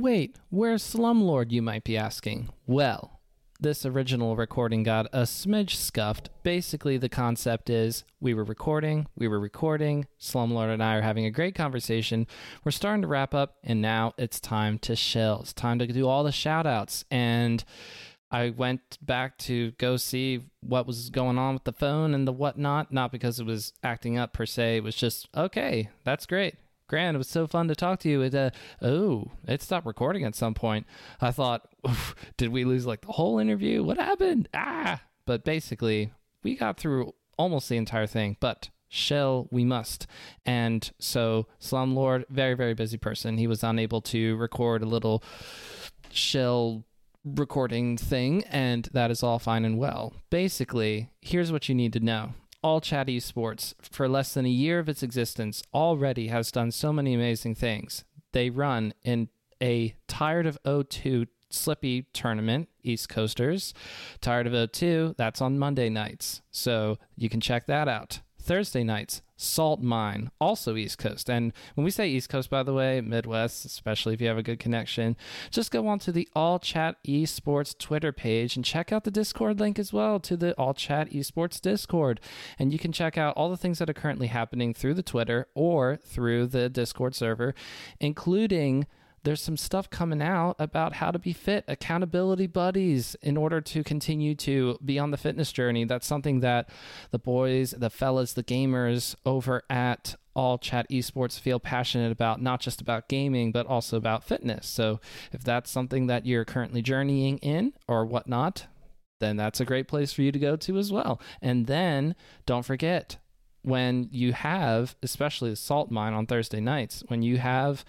Wait, where's Slumlord, you might be asking? Well, this original recording got a smidge scuffed. Basically, the concept is we were recording, we were recording, Slumlord and I are having a great conversation. We're starting to wrap up, and now it's time to shill. It's time to do all the shout outs. And I went back to go see what was going on with the phone and the whatnot, not because it was acting up per se. It was just, okay, that's great. Grant, it was so fun to talk to you. It, uh, oh, it stopped recording at some point. I thought, did we lose like the whole interview? What happened? Ah! But basically, we got through almost the entire thing, but shell we must. And so, Slumlord, very, very busy person. He was unable to record a little shell recording thing, and that is all fine and well. Basically, here's what you need to know. All Chat Esports, for less than a year of its existence, already has done so many amazing things. They run in a Tired of O2 Slippi tournament, East Coasters. Tired of O2, that's on Monday nights. So you can check that out. Thursday nights, Salt Mine, also East Coast. And when we say East Coast, by the way, Midwest, especially if you have a good connection, just go onto the All Chat Esports Twitter page and check out the Discord link as well to the All Chat Esports Discord. And you can check out all the things that are currently happening through the Twitter or through the Discord server, including there's some stuff coming out about how to be fit, accountability buddies in order to continue to be on the fitness journey. That's something that the boys, the fellas, the gamers over at all chat esports feel passionate about not just about gaming but also about fitness so if that's something that you're currently journeying in or whatnot then that's a great place for you to go to as well and then don't forget when you have especially the salt mine on thursday nights when you have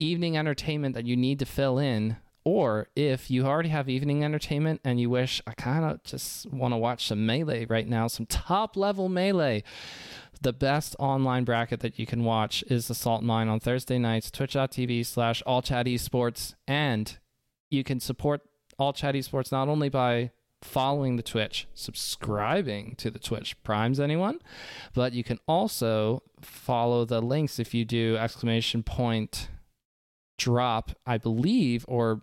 evening entertainment that you need to fill in or if you already have evening entertainment and you wish i kind of just want to watch some melee right now some top level melee. The best online bracket that you can watch is the salt mine on thursday nights twitch.tv slash all chat esports and you can support all chat esports not only by following the twitch subscribing to the twitch primes anyone but you can also follow the links if you do exclamation point drop, I believe, or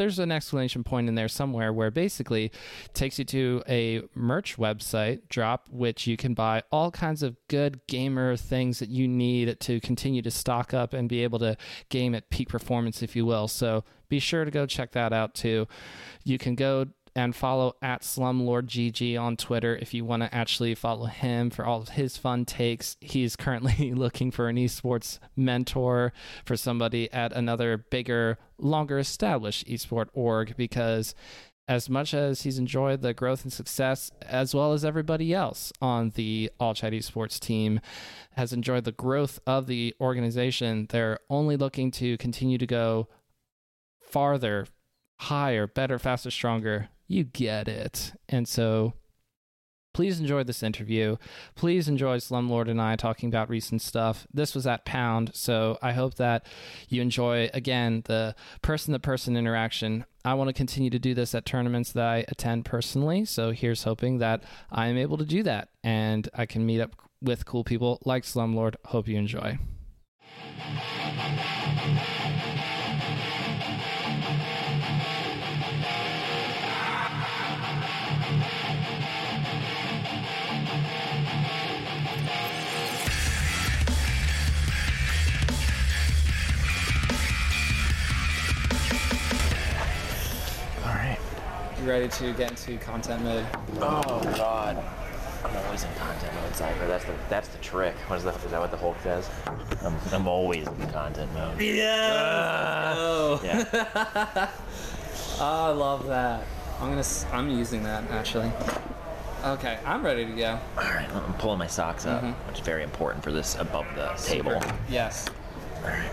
there's an exclamation point in there somewhere where basically takes you to a merch website drop which you can buy all kinds of good gamer things that you need to continue to stock up and be able to game at peak performance if you will. So be sure to go check that out too. You can go and follow at slumlordgg on twitter if you want to actually follow him for all of his fun takes. He's currently looking for an esports mentor for somebody at another bigger longer established esport org because as much as he's enjoyed the growth and success as well as everybody else on the all chat esports team has enjoyed the growth of the organization they're only looking to continue to go farther higher better faster stronger you get it. And so please enjoy this interview. Please enjoy Slumlord and I talking about recent stuff. This was at Pound, so I hope that you enjoy, again, the person to person interaction. I want to continue to do this at tournaments that I attend personally, so here's hoping that I am able to do that and I can meet up with cool people like Slumlord. Hope you enjoy. Ready to get into content mode? Oh God. I'm always in content mode, Cypher. That's the that's the trick. What is that? Is that what the Hulk says? I'm, I'm always in content mode. Yeah. oh. Yeah. Oh, I love that. I'm gonna. s- I'm using that actually. Okay, I'm ready to go. All right. I'm pulling my socks up, Mhm. which is very important for this above the table. Yes. All right.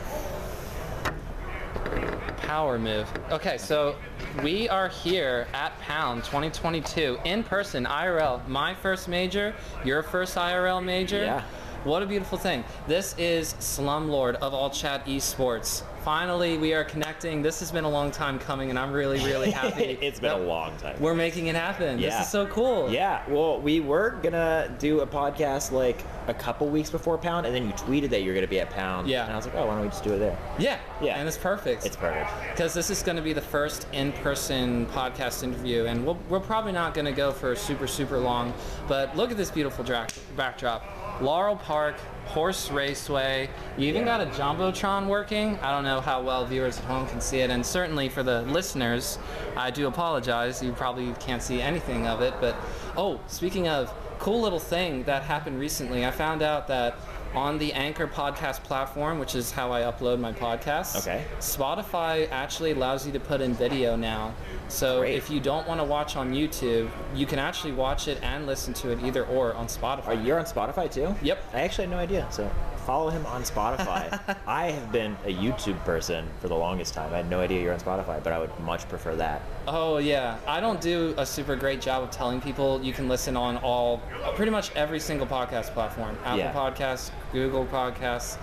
Power move. Okay, so we are here at Pound 2022 in person, IRL. My first major, your first IRL major. Yeah. What a beautiful thing. This is Slumlord of All Chat Esports. Finally, we are connecting. This has been a long time coming, and I'm really, really happy. it's been a long time. We're making it happen. Yeah. This is so cool. Yeah, well, we were gonna do a podcast like a couple weeks before Pound, and then you tweeted that you're gonna be at Pound. Yeah. And I was like, oh, why don't we just do it there? Yeah. Yeah. And it's perfect. It's perfect. because this is going to be the first in-person podcast interview and we'll, we're probably not going to go for super super long but look at this beautiful dra- backdrop laurel park horse raceway you even got a jumbotron working? I don't know how well viewers at home can see it and certainly for the listeners i do apologize. You probably can't see anything of it but oh speaking of cool little thing that happened recently i found out that on the Anchor podcast platform, which is how I upload my podcasts. Okay. Spotify actually allows you to put in video now. So Great. if you don't want to watch on YouTube, you can actually watch it and listen to it either or on Spotify. Oh, Are you on Spotify too? Yep. I actually had no idea. So follow him on Spotify. I have been a YouTube person for the longest time. I had no idea you're on Spotify, but I would much prefer that. Oh yeah, I don't do a super great job of telling people you can listen on all, pretty much every single podcast platform. Apple Yeah. Podcasts, Google Podcasts,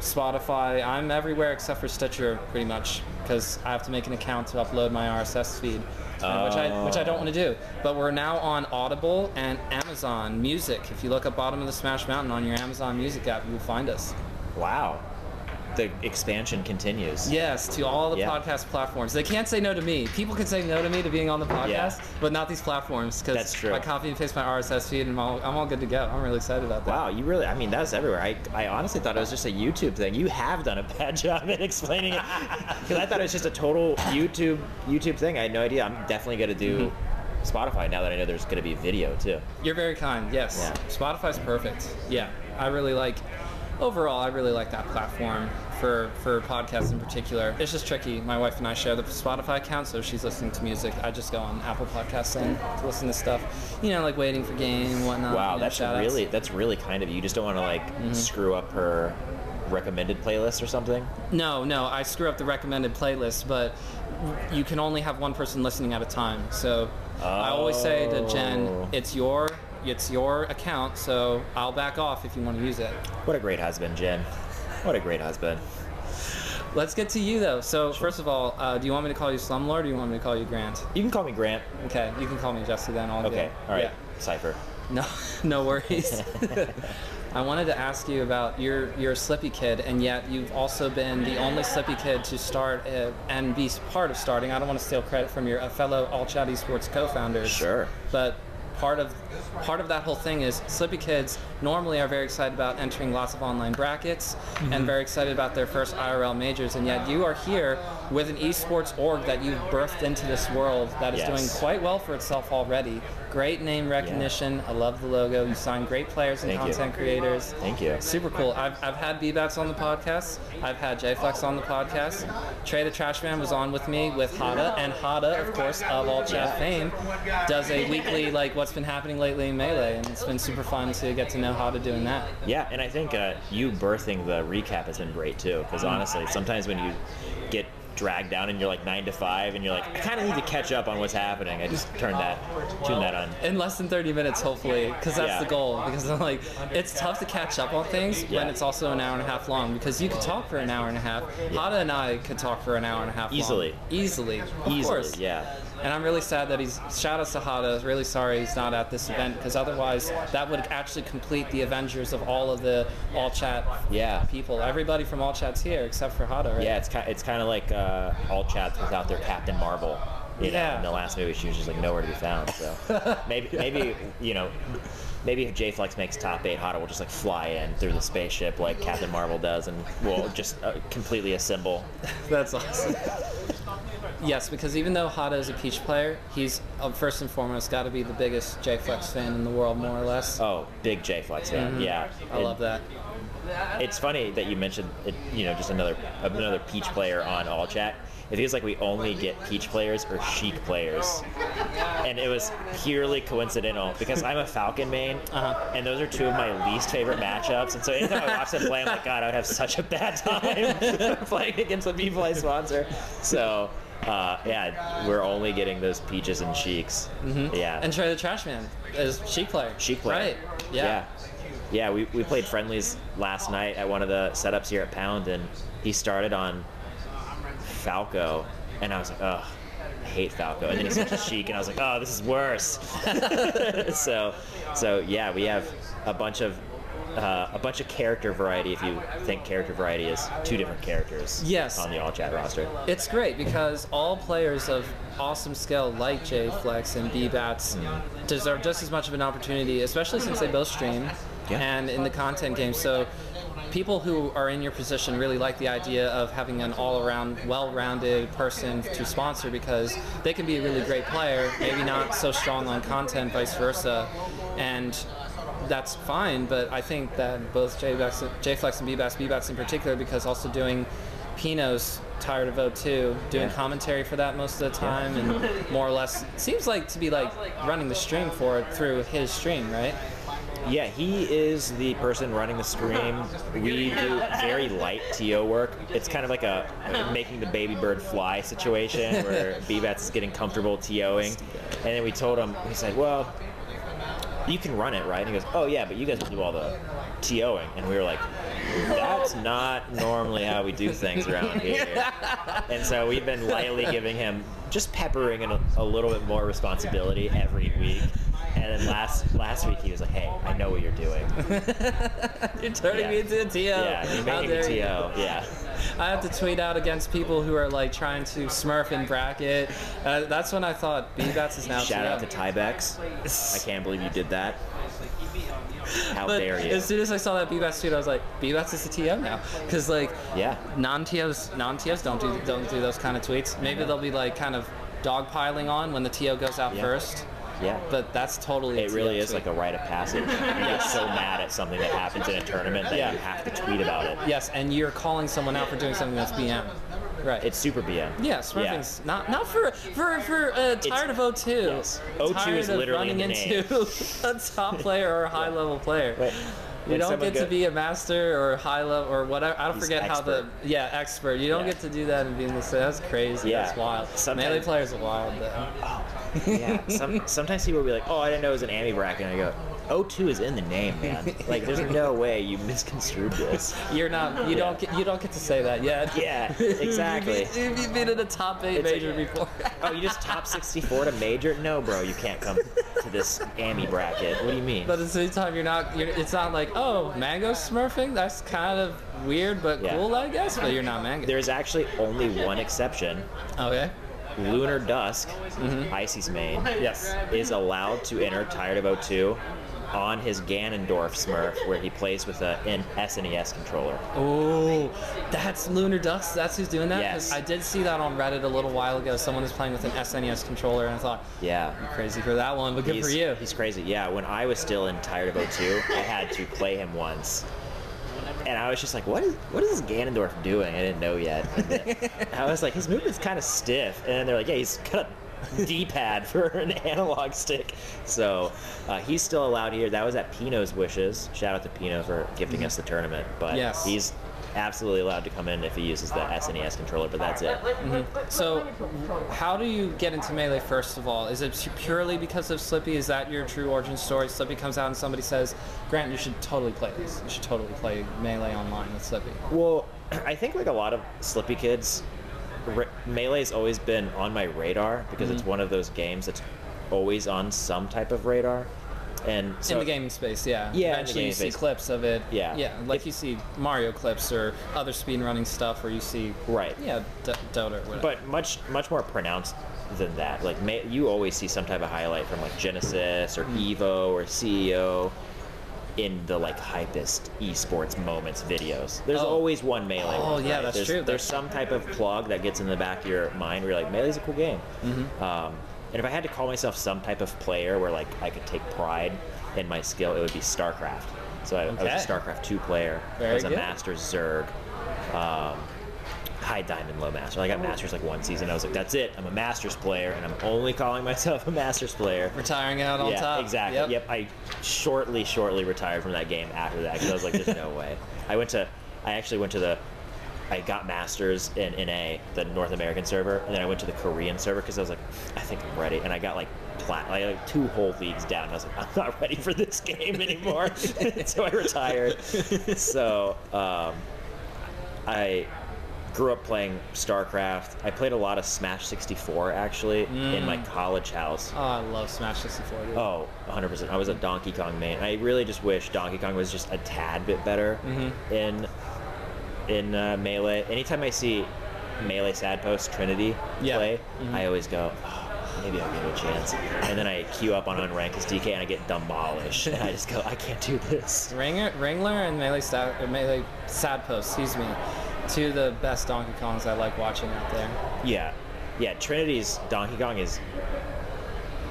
Spotify. I'm everywhere except for Stitcher, pretty much, because I have to make an account to upload my RSS feed, which I which I don't want to do. But we're now on Audible and Amazon Music. If you look up Bottom of the Smash Mountain on your Amazon Music app, you will find us. Wow. The expansion continues. Yes, to all the Yeah. podcast platforms. They can't say no to me. People can say no to me to being on the podcast, Yeah. but not these platforms because. I copy and paste my RSS feed and I'm all, I'm all good to go. I'm really excited about that. Wow, you really, I mean, that's everywhere. I, I honestly thought it was just a YouTube thing. You have done a bad job at explaining it. Because I thought it was just a total YouTube YouTube thing. I had no idea. I'm definitely going to do Mm-hmm. Spotify now that I know there's going to be video too. You're very kind. Yes. Yeah. Spotify's perfect. Yeah. I really like overall I really like that platform for for podcasts in particular. It's just tricky. My wife and I share the Spotify account, so if she's listening to music. I just go on Apple Podcasts and to listen to stuff. You know, like waiting for game and whatnot. Wow, you know, that's really that's really kind of you. You just don't want to like Mm-hmm. screw up her recommended playlist or something. No, no, I screw up the recommended playlist, but you can only have one person listening at a time. So I always say to Jen, Oh. it's your it's your account, so I'll back off if you want to use it. What a great husband, Jen. What a great husband. Let's get to you though. So first of all, uh, do you want me to call you Slumlord or do you want me to call you Grant? You can call me Grant. Okay, you can call me Jesse then. All Okay, all right. Yeah. Cipher. No, no worries. I wanted to ask you about you're you're a Slippi kid, and yet you've also been the only Slippi kid to start uh, and be part of starting. I don't want to steal credit from your fellow All Chat Esports co-founders. Sure. But part of part of that whole thing is Slippi kids normally are very excited about entering lots of online brackets Mm-hmm. and very excited about their first IRL majors, and yet you are here with an esports org that you've birthed into this world that is Yes. doing quite well for itself already. Great name recognition. I love the logo. You sign great players and Thank you. content creators. Thank you. Super cool. I've, I've had BBats on the podcast. I've had JFlex on the podcast. Trey the Trash Man was on with me with Hada, and Hada, of course, of all chat fame, does a weekly like what's been happening lately in Melee, and it's been super fun to get to know Hada doing that. Yeah, and I think uh, you birthing the recap has been great too. Because honestly, sometimes when you get dragged down and you're like nine to five, and you're like, I kind of need to catch up on what's happening. I just turn that, tune that on. In less than 30 minutes, hopefully, because that's Yeah. the goal. Because I'm like, it's tough to catch up on things when it's also an hour and a half long. Because you could talk for an hour and a half. Hada and I could talk for an hour and a half. long. Easily. Easily. Of Easily, course. yeah. And I'm really sad that he's shout outs to Hada. Really sorry he's not at this event because otherwise that would actually complete the Avengers of all of the all chat Yeah. people. Everybody from all chat's here except for Hada, right? Yeah, it's kind, it's kind of like uh, all chats without their Captain Marvel. You know, Yeah. in the last movie, she was just like nowhere to be found. So maybe, maybe you know, maybe if J Flex makes top eight, Hada will just like fly in through the spaceship like Captain Marvel does, and we'll just uh, completely assemble. That's awesome. Yes, because even though Hada is a Peach player, he's uh, first and foremost got to be the biggest JFlex fan in the world, more or less. Oh, big J Flex fan. Yeah, Mm-hmm. I love that. It's funny that you mentioned it, you know just another another Peach player on All Chat. It feels like we only get Peach players or Sheik players, and it was purely coincidental because I'm a Falcon main, Uh-huh. and those are two of my least favorite matchups. And so anytime I watch them play, I'm like, God, I would have such a bad time playing against the people I sponsor. So. Uh, yeah, we're only getting those peaches and sheiks. Yeah, And Trey the Trash Man is Sheik player. Sheik player. Right. Yeah. yeah, we, we played friendlies last night at one of the setups here at Pound, and he started on Falco, and I was like, ugh, I hate Falco. And then he switched to Sheik, and I was like, oh, this is worse. so, so yeah, we have a bunch of uh, a bunch of character variety. If you think character variety is two different characters, Yes. on the all chat roster. It's great because all players of awesome skill like J Flex and B Bats deserve just as much of an opportunity, especially since they both stream Yeah. and in the content game. So people who are in your position really like the idea of having an all-around, well-rounded person to sponsor because they can be a really great player, maybe not so strong on content, vice versa, and that's fine. But I think that both J-Flex, J-Flex and B-Bats, B-Bats in particular, because also doing Pino's Tired of O2, doing Yeah. commentary for that most of the time, and more or less seems like to be like running the stream for it through his stream, right? Yeah, he is the person running the stream. We do very light TO work. It's kind of like a making the baby bird fly situation where BBATS is getting comfortable TOing. And then we told him, he said, well, you can run it, right? And he goes, oh yeah, but you guys do all the TOing. And we were like, that's not normally how we do things around here. And so we've been lightly giving him, just peppering in a, a little bit more responsibility every week. And then last last week he was like, "Hey, I know what you're doing. You're turning Yeah. me into a TO. Yeah, you're made me TO. Yeah, I have to tweet out against people who are like trying to smurf in bracket. Uh, that's when I thought B-Bats is now Shout out to Tybex. I can't believe you did that. How But dare you? as soon as I saw that B-Bats tweet, I was like, B-Bats is a TO now, because like Yeah. non-TOs, non-TOs don't do don't do those kind of tweets. Maybe they'll be like kind of dogpiling on when the TO goes out Yeah. first. Yeah. But that's totally. It really is like a rite of passage. You get so mad at something that happens in a tournament that Yeah. you have to tweet about it. Yes, and you're calling someone out for doing something that's BM. Right. It's super BM. Yeah, smurfing's not not for for for uh, tired of O2. yes. O2 tired is of literally running in the into a top player or a high level player. You When don't get to be a master or high level or whatever. I don't He's forget how the yeah expert. You don't Yeah. get to do that and be in the same that's crazy. Yeah. That's wild. Sometimes- Melee players are wild though. Oh, yeah. Some, sometimes people will be like, "Oh, I didn't know it was an Ami bracket." And I go, "O2 is in the name, man. Like, there's no way you misconstrued this." You're not. You don't get. You don't get to say that yet. Yeah, exactly. You've been- You've been in a top eight It's like- major before. Oh, you just top 64 to major? No, bro, you can't come to this Ami bracket. What do you mean? But at the same time, you're not. You're, it's not like, oh, Mango smurfing. That's kind of weird, but Yeah. cool, I guess. But you're not Mango. There's actually only one exception. okay. Lunar Dusk, mm-hmm. Icy's main, Yes. is allowed to enter Tired of O2 on his Ganondorf Smurf, where he plays with a, an SNES controller. Oh, that's Lunar Dust. That's who's doing that. Yes. I did see that on Reddit a little while ago. Someone was playing with an SNES controller, and I thought, Yeah. crazy for that one, but good he's, for you. He's crazy. Yeah, when I was still in Tired of O2, I had to play him once. And I was just like, what is what is this Ganondorf doing? I didn't know yet. I was like, his movement's kind of stiff. And then they're like, yeah, he's got a D-pad for an analog stick. So uh, he's still allowed here. That was at Pino's wishes. Shout out to Pino for gifting us the tournament. But Yes. he's absolutely allowed to come in if he uses the SNES controller. But that's it. So, how do you get into melee first of all? Is it purely because of Slippi? Is that your true origin story? Slippi comes out and somebody says, Grant, you should totally play this. You should totally play melee online with Slippi. Well, I think like a lot of Slippi kids, re- Melee's always been on my radar because it's mm-hmm. one of those games that's always on some type of radar. And so, in the game space, yeah. Yeah, Eventually, you gaming see clips of it. Yeah. Yeah, like you see Mario clips or other speedrunning stuff where you see. Right. Yeah, D- Dota or whatever. but much much more pronounced than that. Like ma- you always see some type of highlight from like Genesis or mm-hmm. Evo or CEO in the like hypest esports moments videos. There's Oh. always one melee. Oh, one, yeah, right? that's there's, true. There's some type of plug that gets in the back of your mind where you're like, melee's a cool game. Mm-hmm. Um, and if I had to call myself some type of player where like I could take pride in my skill, it would be StarCraft. So I, I was a StarCraft two player. I Very was a good. Master Zerg. Um, high diamond, low master. I got masters like one season. I was like, that's it. I'm a masters player, and I'm only calling myself a masters player. Retiring out on yeah, top. exactly. Yep. Yep. I shortly, shortly retired from that game after that because I was like, there's no way. I went to, I actually went to the I got masters in NA, the North American server, and then I went to the Korean server because I was like, I think I'm ready, and I got like plat, like, like two whole leagues down. And I was like, I'm not ready for this game anymore, so I retired. so um, I grew up playing StarCraft. I played a lot of Smash 64 actually in my college house. Oh, I love Smash 64. Dude. Oh, 100%. I was a Donkey Kong main. I really just wish Donkey Kong was just a tad bit better Mm-hmm. in in uh, Melee. Anytime I see Melee Sad Post Trinity Yeah. play, Mhm. I always go, oh, maybe I'll give it a chance. And then I queue up on Unranked as DK and I get demolished. and I just go, I can't do this. Ringer, Ringler and Melee, Sad, Melee Sad Post, excuse me, two of the best Donkey Kongs I like watching out there. Yeah. Yeah, Trinity's Donkey Kong is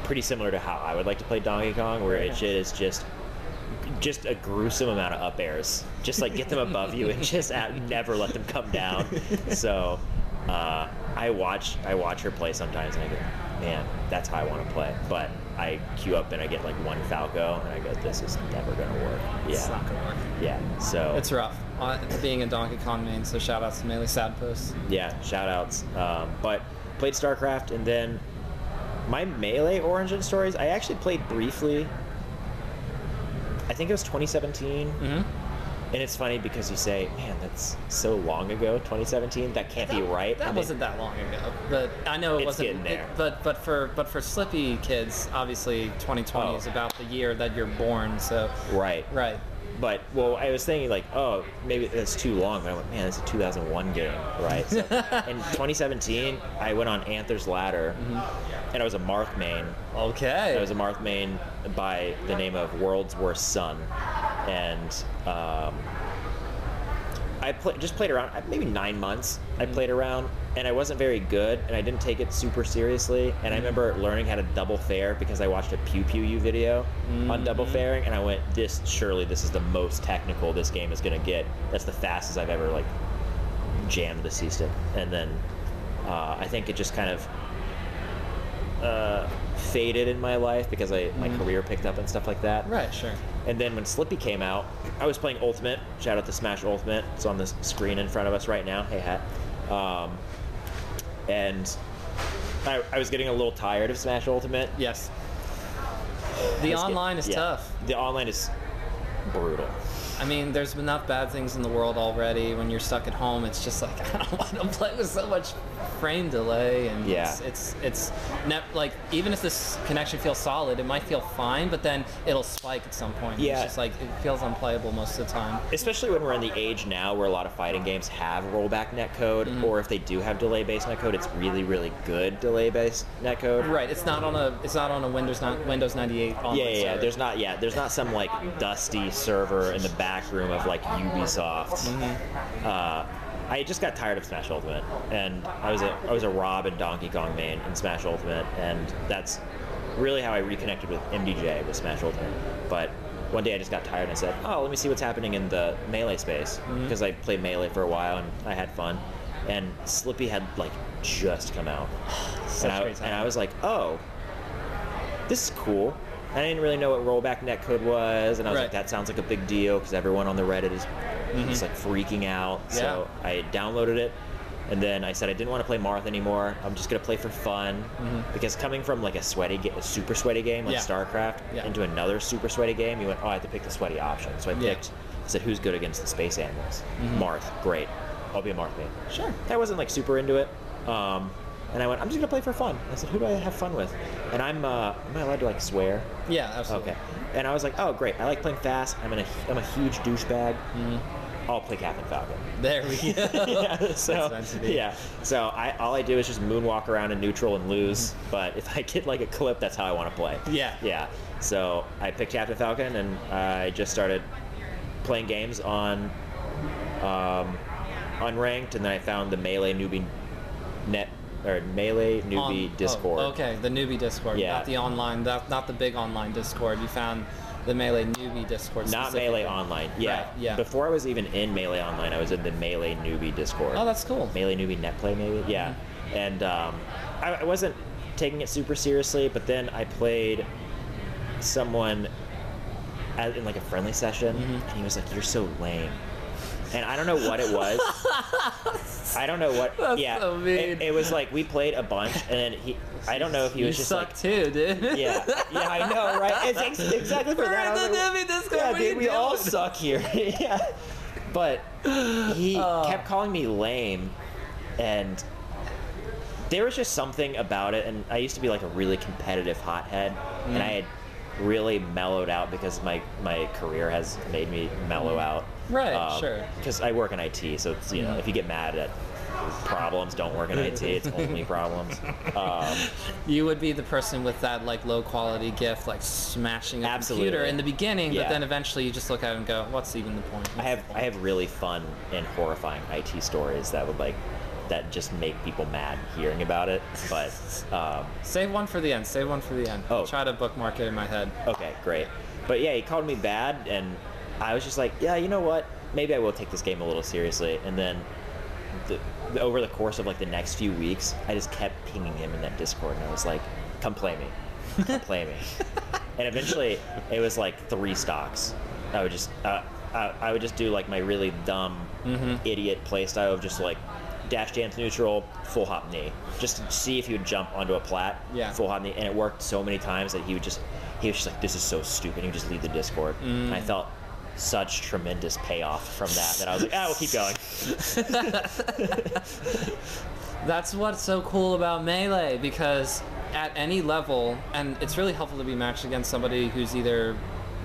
pretty similar to how I would like to play Donkey Kong, where it is just just a gruesome amount of up airs. Just like get them above you and just at, never let them come down. So uh, I watch I watch her play sometimes and I go, man, that's how I want to play. But I queue up and I get like one Falco and I go, this is never gonna work. Yeah, it's not gonna work. yeah. So It's rough. Uh, being a Donkey Kong main, so shout outs to Melee Sad Post. yeah, shout outs. Um, but played StarCraft and then my Melee origin stories, I actually played briefly. I think it was 2017. Mm-hmm. And it's funny because you say, man, that's so long ago, 2017. That can't be right. That And it- wasn't that long ago, but I know it It's wasn't. getting there. it- but but for but for Slippi kids, obviously 2020 Oh. is about the year that you're born. So right. right. But, well, I was thinking, like, oh, maybe that's too long. But I went, man, it's a 2001 game, right? So in 2017, I went on Anther's Ladder, Mm-hmm. and I was a Marth main. Okay. I was a Marth main by the name of World's Worst Son, and um, I play, just played around uh, maybe nine months. I mm-hmm. played around, and I wasn't very good, and I didn't take it super seriously. And I mm-hmm. remember learning how to double fare because I watched a PewPewU video on double mm-hmm. faring, and I went, "This surely this is the most technical this game is gonna get. That's the fastest I've ever like jammed the C stick." And then uh, I think it just kind of uh, faded in my life because I my career picked up and stuff like that. right. Sure. And then when Slippi came out, I was playing Ultimate. Shout out to Smash Ultimate. It's on the screen in front of us right now. Hey, hat. Um, and I, I was getting a little tired of Smash Ultimate. Yes. The online is yeah. tough. The online is brutal. I mean, there's enough bad things in the world already. When you're stuck at home, it's just like I don't want to play with so much frame delay, and Yeah. it's it's, it's ne- like even if this connection feels solid, it might feel fine, but then it'll spike at some point. Yeah. It's just like it feels unplayable most of the time. Especially when we're in the age now where a lot of fighting games have rollback netcode, Mm-hmm. or if they do have delay-based netcode, it's really, really good delay-based netcode. Right. It's not on a it's not on a Windows Windows 98 online Yeah, yeah, yeah. There's not, yeah, there's not some like dusty server in the back room of like Ubisoft. Mm-hmm. Uh, I just got tired of Smash Ultimate, and I was a I was a Rob and Donkey Kong main in Smash Ultimate, and that's really how I reconnected with MDJ with Smash Ultimate. But one day I just got tired and I said, "Oh, let me see what's happening in the melee space," Mm-hmm. because I played melee for a while and I had fun. And Slippi had like just come out, and I, and I was like, "Oh, this is cool. I didn't really know what rollback netcode was, and I was Right. like, that sounds like a big deal because everyone on the Reddit is mm-hmm. just like freaking out. So I downloaded it, and then I said I didn't want to play Marth anymore. I'm just gonna play for fun mm-hmm. because coming from like a sweaty, ga- a super sweaty game like Yeah. StarCraft Yeah. into another super sweaty game, you went, oh, I have to pick the sweaty option. So I Yeah. picked. I said, who's good against the space animals? Mm-hmm. Marth, great. I'll be a Marth main. Sure. I wasn't like super into it. Um, and I went, I'm just gonna play for fun. I said, who do I have fun with? And I'm, uh, am I allowed to like swear? Yeah, absolutely. Okay. And I was like, oh great, I like playing fast. I'm in a, I'm a huge douchebag. I'll play Captain Falcon. There we go. yeah. So That's meant to be. yeah. So I all I do is just moonwalk around in neutral and lose. But if I get like a clip, that's how I want to play. Yeah. Yeah. So I picked Captain Falcon and I just started playing games on um, unranked, and then I found the melee newbie net or melee newbie On- oh, Discord. okay, the newbie Discord, Yeah. not the online, not, not the big online Discord. You found the melee newbie Discord. Not melee online. Yeah. Right, yeah. Before I was even in melee online, I was in the melee newbie Discord. Oh, that's cool. melee newbie Netplay, maybe yeah and um, I, I wasn't taking it super seriously but then i played someone at, in like a friendly session and he was like you're so lame and I don't know what it was. I don't know what. That's yeah, so. It, it was like we played a bunch, and then he. I don't know if he You was just suck like. too, dude. Yeah, yeah, I know, right? It's ex- exactly for that. We're in the like, Discord, yeah, dude, we all suck here. yeah, but he Oh. kept calling me lame, and there was just something about it. And I used to be like a really competitive hothead, and Mm. I had really mellowed out because my my career has made me mellow out. Right, sure. Because I work in IT, so it's you know if you get mad at problems, don't work in IT. It's only problems. Um, You would be the person with that like low quality gift, like smashing a Absolutely. computer in the beginning, Yeah. but then eventually you just look at it and go, "What's even the point?" I have I have really fun and horrifying IT stories that would like that just make people mad hearing about it. But um, Save one for the end. Save one for the end. Oh. I'll try to bookmark it in my head. okay, great. But yeah, he called me bad, and I was just like, yeah, you know what? Maybe I will take this game a little seriously. And then the, the, over the course of like the next few weeks, I just kept pinging him in that Discord, and I was like, come play me, come play me. and eventually, it was like three stocks. I would just uh, I, I would just do like my really dumb idiot play style of just like dash dance neutral, full hop knee, just to see if he would jump onto a plat, Yeah. full hop knee, and it worked so many times that he would just he was just like, this is so stupid. He would just leave the Discord, and I felt such tremendous payoff from that that I was like, ah, we'll keep going. That's what's so cool about melee because at any level, and it's really helpful to be matched against somebody who's either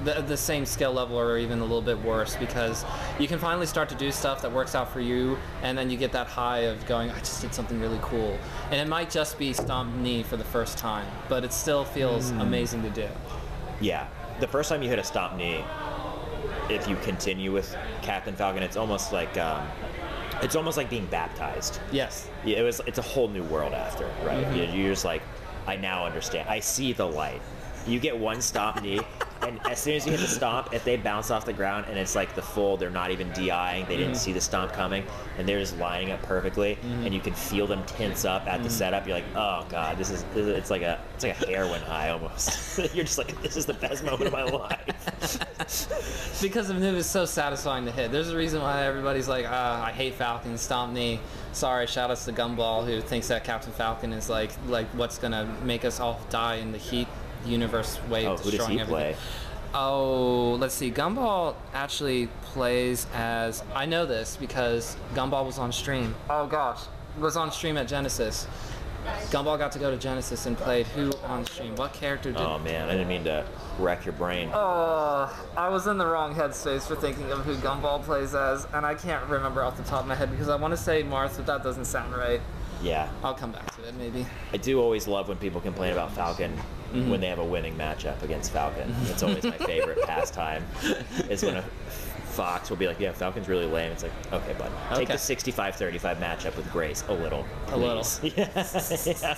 the, the same skill level or even a little bit worse because you can finally start to do stuff that works out for you and then you get that high of going i just did something really cool. And it might just be stomp knee for the first time but it still feels amazing to do. Yeah, the first time you hit a stomp knee, if you continue with Captain Falcon, it's almost like um, it's almost like being baptized. yes Yeah, it was. It's a whole new world after, right? You- You're just like, I now understand. I see the light. You get one stop knee, and as soon as you hit the stomp, if they bounce off the ground and it's like the full, they're not even DIing, they didn't mm-hmm. see the stomp coming, and they're just lining up perfectly, mm-hmm. and you can feel them tense up at the mm-hmm. setup. You're like, oh god, this is, this is it's like a it's like a heroin high almost. You're just like, this is the best moment of my life. because the move is so satisfying to hit. There's a reason why everybody's like, ah, I hate Falcon, stomp knee. Sorry, shout outs to Gumball who thinks that Captain Falcon is like like what's gonna make us all die in the heat universe way Oh, of who does destroying he everything. play? Oh, let's see. Gumball actually plays as I know this because Gumball was on stream. Oh gosh, was on stream at Genesis. Gumball got to go to Genesis and played who on stream? What character did? Oh man, I didn't mean to wreck your brain. Oh, I was in the wrong headspace for thinking of who Gumball plays as, and I can't remember off the top of my head because I want to say Marth, but that doesn't sound right. Yeah, I'll come back to it maybe. I do always love when people complain about Falcon Mm-hmm. when they have a winning matchup against Falcon. It's always my favorite pastime. Is when a Fox will be like, "Yeah, Falcon's really lame." It's like, "Okay, bud, take Okay. the 65-35 matchup with grace a little, A little. please." Yeah.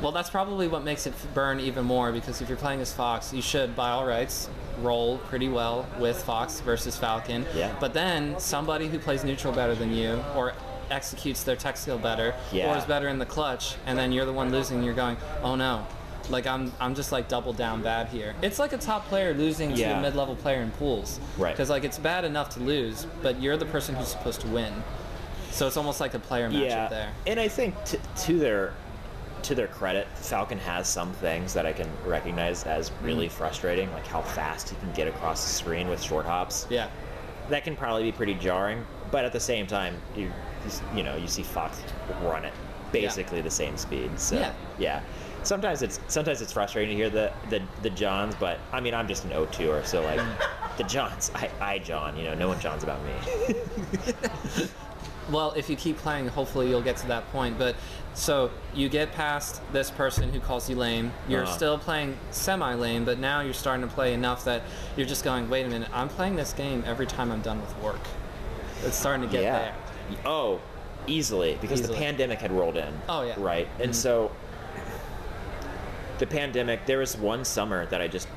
Well, that's probably what makes it burn even more because if you're playing as Fox, you should, by all rights, roll pretty well with Fox versus Falcon. Yeah. But then somebody who plays neutral better than you or executes their tech skill better Yeah. or is better in the clutch, and then you're the one losing, and you're going, oh no. Like I'm, I'm just like double down bad here. It's like a top player losing to a mid-level player in pools, Right. Because like it's bad enough to lose, but you're the person who's supposed to win. So it's almost like a player matchup yeah, there. and I think t- to their to their credit, Falcon has some things that I can recognize as really Mm-hmm. frustrating, like how fast he can get across the screen with short hops. Yeah. that can probably be pretty jarring. But at the same time, you you know you see Fox run at basically the same speed. So Yeah. yeah. Sometimes it's sometimes it's frustrating to hear the the, the Johns, but I mean I'm just an O2er, so like the Johns, I, I John, you know, no one Johns about me. Well, if you keep playing, hopefully you'll get to that point. But so you get past this person who calls you lame. You're Uh-huh. still playing semi lame, but now you're starting to play enough that you're just going, wait a minute, I'm playing this game every time I'm done with work. It's starting to get yeah. there. Oh, easily because Easily. the pandemic had rolled in. Oh, yeah. Right, and mm-hmm. so the pandemic. There was one summer that I just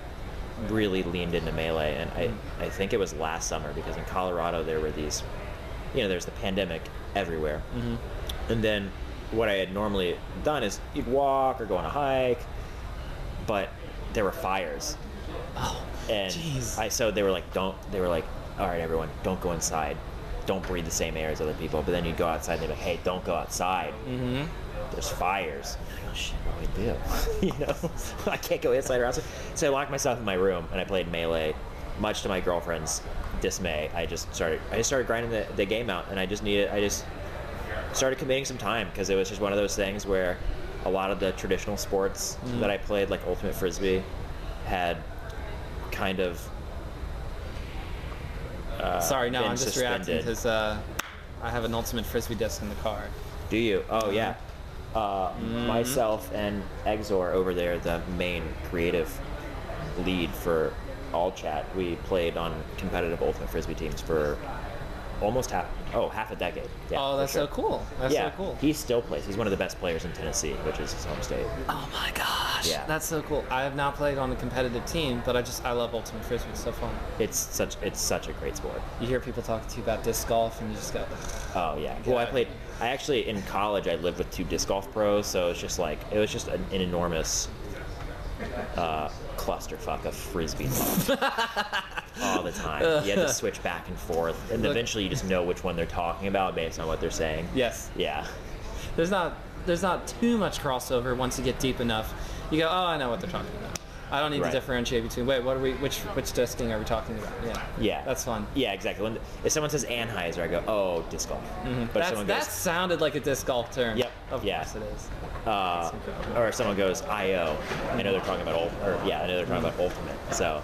really leaned into melee, and I mm. I think it was last summer because in Colorado there were these, you know, there's the pandemic everywhere, mm-hmm. and then what I had normally done is you'd walk or go on a hike, but there were fires Oh, and Jeez. I so they were like don't they were like all right, everyone, don't go inside. Don't breathe the same air as other people. But then you go outside and they're like, hey, don't go outside. Mm-hmm. There's fires. Go, shit, what do I do? you know, I can't go inside or outside. So I locked myself in my room and I played melee. Much to my girlfriend's dismay, I just started. I just started grinding the, the game out, and I just needed. I just started committing some time because it was just one of those things where a lot of the traditional sports Mm. that I played, like ultimate frisbee, had kind of. Uh, Sorry, no, I'm just reacting because uh, I have an ultimate frisbee disc in the car. Do you? Oh yeah. Uh, Mm-hmm. Myself and Exor over there, the main creative lead for All Chat, we played on competitive ultimate frisbee teams for almost half oh half a decade. Yeah, oh, that's sure. so cool. That's yeah, so cool. he still plays. He's one of the best players in Tennessee, which is his home state. Oh my gosh. Yeah. That's so cool. I have not played on a competitive team, but I just I love ultimate frisbee. It's so fun. It's such it's such a great sport. You hear people talking to you about disc golf, and you just go, Oh yeah. Well, I played. I actually in college I lived with two disc golf pros, so it's just like it was just an, an enormous uh, clusterfuck of frisbee talk all the time. You had to switch back and forth, and Look- eventually you just know which one they're talking about based on what they're saying. yes. Yeah. There's not there's not too much crossover once you get deep enough. You go, oh, I know what they're talking about. I don't need Right. to differentiate between. Wait, what are we? Which which disking are we talking about? Yeah. Yeah. That's fun. Yeah, exactly. When if someone says anhyzer, I go, oh, disc golf. But Mm-hmm. That's, someone that sounded like a disc golf term. Yep. Of Yeah. course it is. uh, or if someone goes IO, I know they're talking about ult, or yeah, I know they're talking about ultimate. So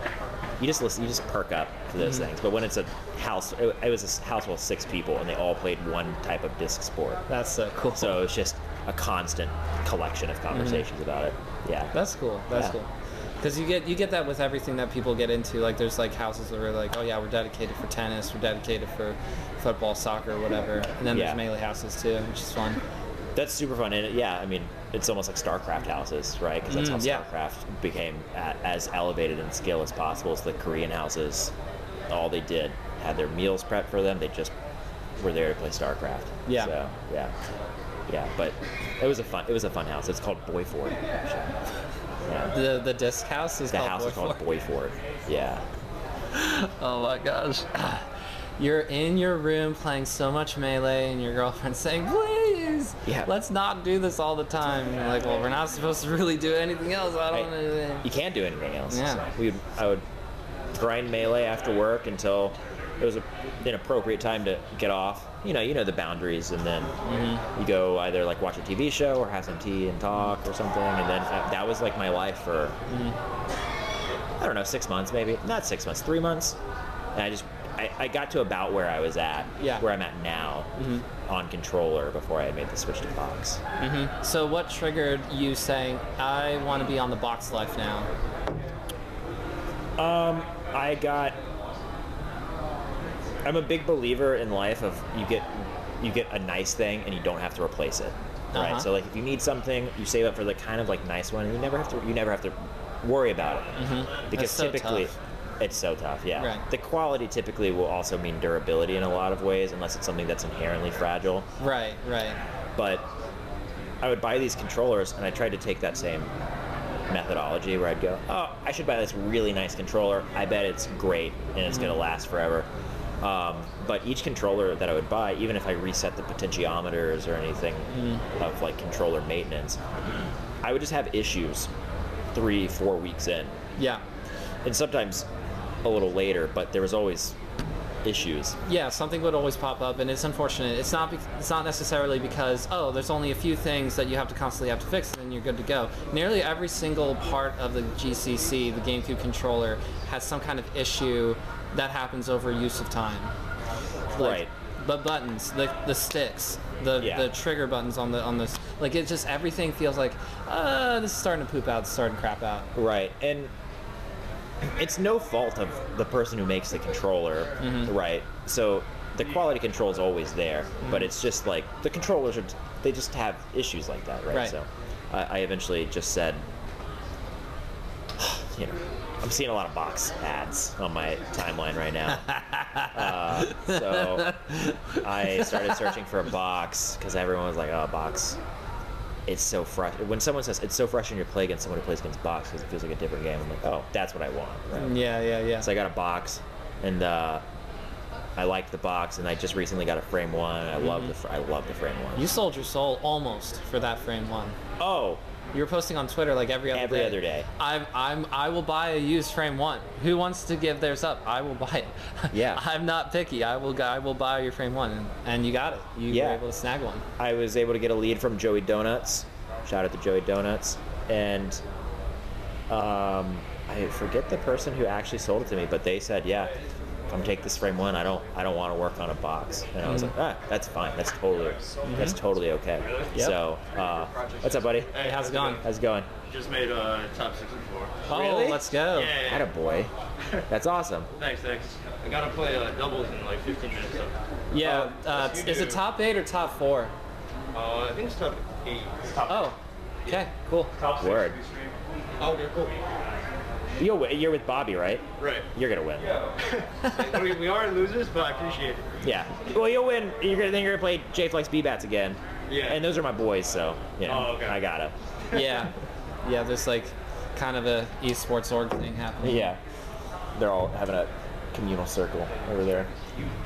you just listen, you just perk up to those Mm-hmm. things. But when it's a house, it, it was a house with six people, and they all played one type of disc sport. That's so cool. So it's just a constant collection of conversations about it. Yeah. Mm-hmm. That's cool. That's Yeah. cool. Because you get you get that with everything that people get into. Like there's like houses where like, oh yeah, we're dedicated for tennis, we're dedicated for football, soccer, whatever. And then Yeah. there's melee houses too, which is fun. That's super fun, and yeah, I mean, it's almost like StarCraft houses, right? Because that's Mm, how yeah. StarCraft became a, as elevated in skill as possible. It's the Korean houses. All they did had their meals prepped for them. They just were there to play StarCraft. Yeah. So yeah, yeah. But it was a fun. It was a fun house. It's called Boyford. Actually. Yeah. The the disc house is The called house is called Boyford. Boyford. Yeah. Oh my gosh. You're in your room playing so much melee, and your girlfriend's saying, "Please, Yeah. let's not do this all the time." And you're like, "Well, we're not supposed to really do anything else. I don't know." You can't do anything else. Yeah. So we would, I would grind melee after work until it was a, an appropriate time to get off. You know, you know the boundaries, and then Mm-hmm. you go either like watch a TV show or have some tea and talk or something. And then uh, that was like my life for Mm-hmm. I don't know six months maybe, not six months, three months. And I just I, I got to about where I was at, Yeah. Mm-hmm. where I'm at now on controller before I had made the switch to box. So, what triggered you saying, "I want to be on the box life now"? Um, I got. I'm a big believer in life of you get you get a nice thing and you don't have to replace it, right? Uh-huh. So like if you need something, you save up for the kind of like nice one, and you never have to you never have to worry about it because That's so typically. tough. It's so tough, yeah. Right. The quality typically will also mean durability in a lot of ways, unless it's something that's inherently fragile. Right, right. But I would buy these controllers, and I tried to take that same methodology where I'd go, oh, I should buy this really nice controller. I bet it's great and it's going to last forever. Um, but each controller that I would buy, even if I reset the potentiometers or anything of like controller maintenance, I would just have issues three, four weeks in. Yeah, And sometimes a little later, but there was always issues. yeah. Something would always pop up, and it's unfortunate. It's not. It's not necessarily because oh, there's only a few things that you have to constantly have to fix, and then you're good to go. Nearly every single part of the GCC, the GameCube controller, has some kind of issue that happens over use of time. Like, Right. The buttons, the the sticks, the Yeah. the trigger buttons on the on this. Like it just everything feels like, uh, this is starting to poop out, it's starting to crap out. Right, and it's no fault of the person who makes the controller, right? So the quality control is always there, but it's just like the controllers are they just have issues like that, right? Right. So I, I eventually just said, you know, I'm seeing a lot of box ads on my timeline right now. uh, so I started searching for a box because everyone was like, "Oh, box." It's so fresh. When someone says it's so frustrating to play against someone who plays against box because it feels like a different game, I'm like, "Oh, that's what I want." Right? Yeah, yeah, yeah. So I got a box, and uh, I liked the box, and I just recently got a frame one. And I love the fr- I love the frame one. You sold your soul almost for that frame one. oh, You were posting on Twitter like every other Every day. other day. I'm, I'm, I will buy a used frame one. Who wants to give theirs up? I will buy it. Yeah. I'm not picky. I will, I will buy your frame one, and, and you got it. You Yeah. were able to snag one. I was able to get a lead from Joey Donuts. Shout out to Joey Donuts. And um, I forget the person who actually sold it to me, but they said, "Yeah, come take this frame one. I don't, I don't want to work on a box." And I was like, "Ah, that's fine. That's totally, that's totally okay." Yep. So, uh, what's up, buddy? Hey, how's it going? How's it going? Just made a top 64. Oh, Really? let's go. Yeah, yeah, Had a boy. That's awesome. Thanks, thanks. I gotta play uh, doubles in like 15 minutes. So. Yeah. Uh, yes, you is it top eight or top four? Uh, I think it's top eight. Top. Oh. Okay. Cool. top Word. Oh, okay, cool. You're, wi- you're with Bobby, right? Right. You're gonna win. Yeah. we, we are losers, but I appreciate it. Yeah. Well, you'll win. You're gonna then you're gonna play J Flex B Bats again. Yeah. And those are my boys, so you know, Oh, okay. I gotta. Yeah. Yeah. There's like kind of a esports org thing happening. Yeah. They're all having a communal circle over there.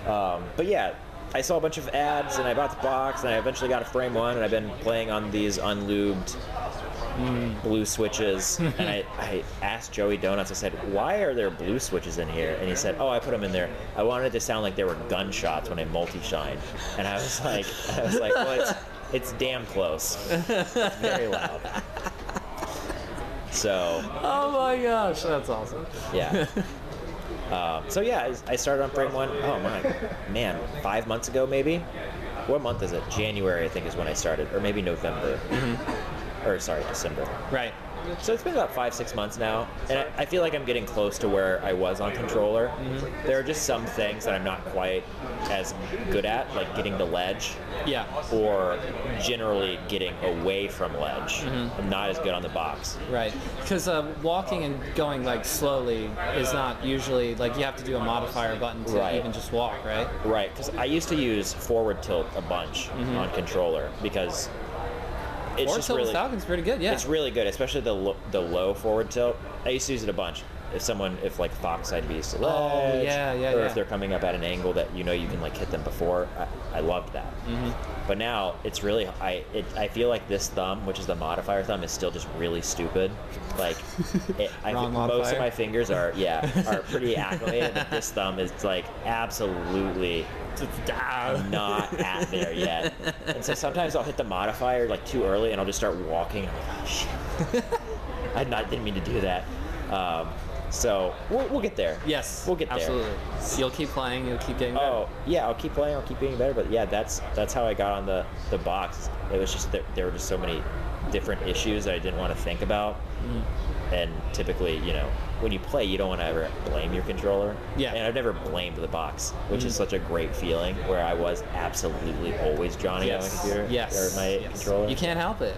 Um, but yeah, I saw a bunch of ads and I bought the box and I eventually got a frame one and I've been playing on these unlubed blue switches. and I, I asked Joey Donuts, I said, why are there blue switches in here? And he said, oh, I put them in there. I wanted it to sound like there were gunshots when I multi-shine. And I was like, I was like, well, it's, it's damn close. It's very loud. So, Oh my gosh, that's awesome. yeah. um, so yeah, I- I started on frame one. Oh my, man, five months ago maybe. What month is it? January, I think, is when I started, or maybe November, or sorry, December. Right. So it's been about five, six months now, and I, I feel like I'm getting close to where I was on controller. Mm-hmm. There are just some things that I'm not quite as good at, like getting the ledge, Yeah. or generally getting away from ledge. Mm-hmm. I'm not as good on the box. Right. Because uh, walking and going like slowly is not usually like you have to do a modifier button to Right. even just walk, right? Right, because I used to use forward tilt a bunch mm-hmm. on controller because it's Or just tilt really Falcon's pretty good. Yeah. it's really good, especially the lo- the low forward tilt. I used to use it a bunch. If someone, if like Fox side beast, to Oh, ledge, yeah, yeah, or yeah. if they're coming up at an angle that you know you can like hit them before, I, I loved that. Mm-hmm. But now it's really I it, I feel like this thumb, which is the modifier thumb, is still just really stupid. Like it, I Wrong think most of my fingers are yeah are pretty acclimated. but this thumb is like absolutely I'm not at there yet. And so sometimes I'll hit the modifier like too early and I'll just start walking. And I'm like, oh shit. I not, didn't mean to do that. Um, so we'll, we'll get there. yes. We'll get there. Absolutely. You'll keep playing. You'll keep getting better. Oh yeah, I'll keep playing. I'll keep getting better. But yeah, that's that's how I got on the the box. It was just that there were just so many different issues that I didn't want to think about. Mm. And typically, you know, when you play, you don't want to ever blame your controller. Yeah. Mm. And I've never blamed the box, which is such a great feeling. Where I was absolutely always Johnny on my yes. computer Yes. or my yes. controller. You can't help it.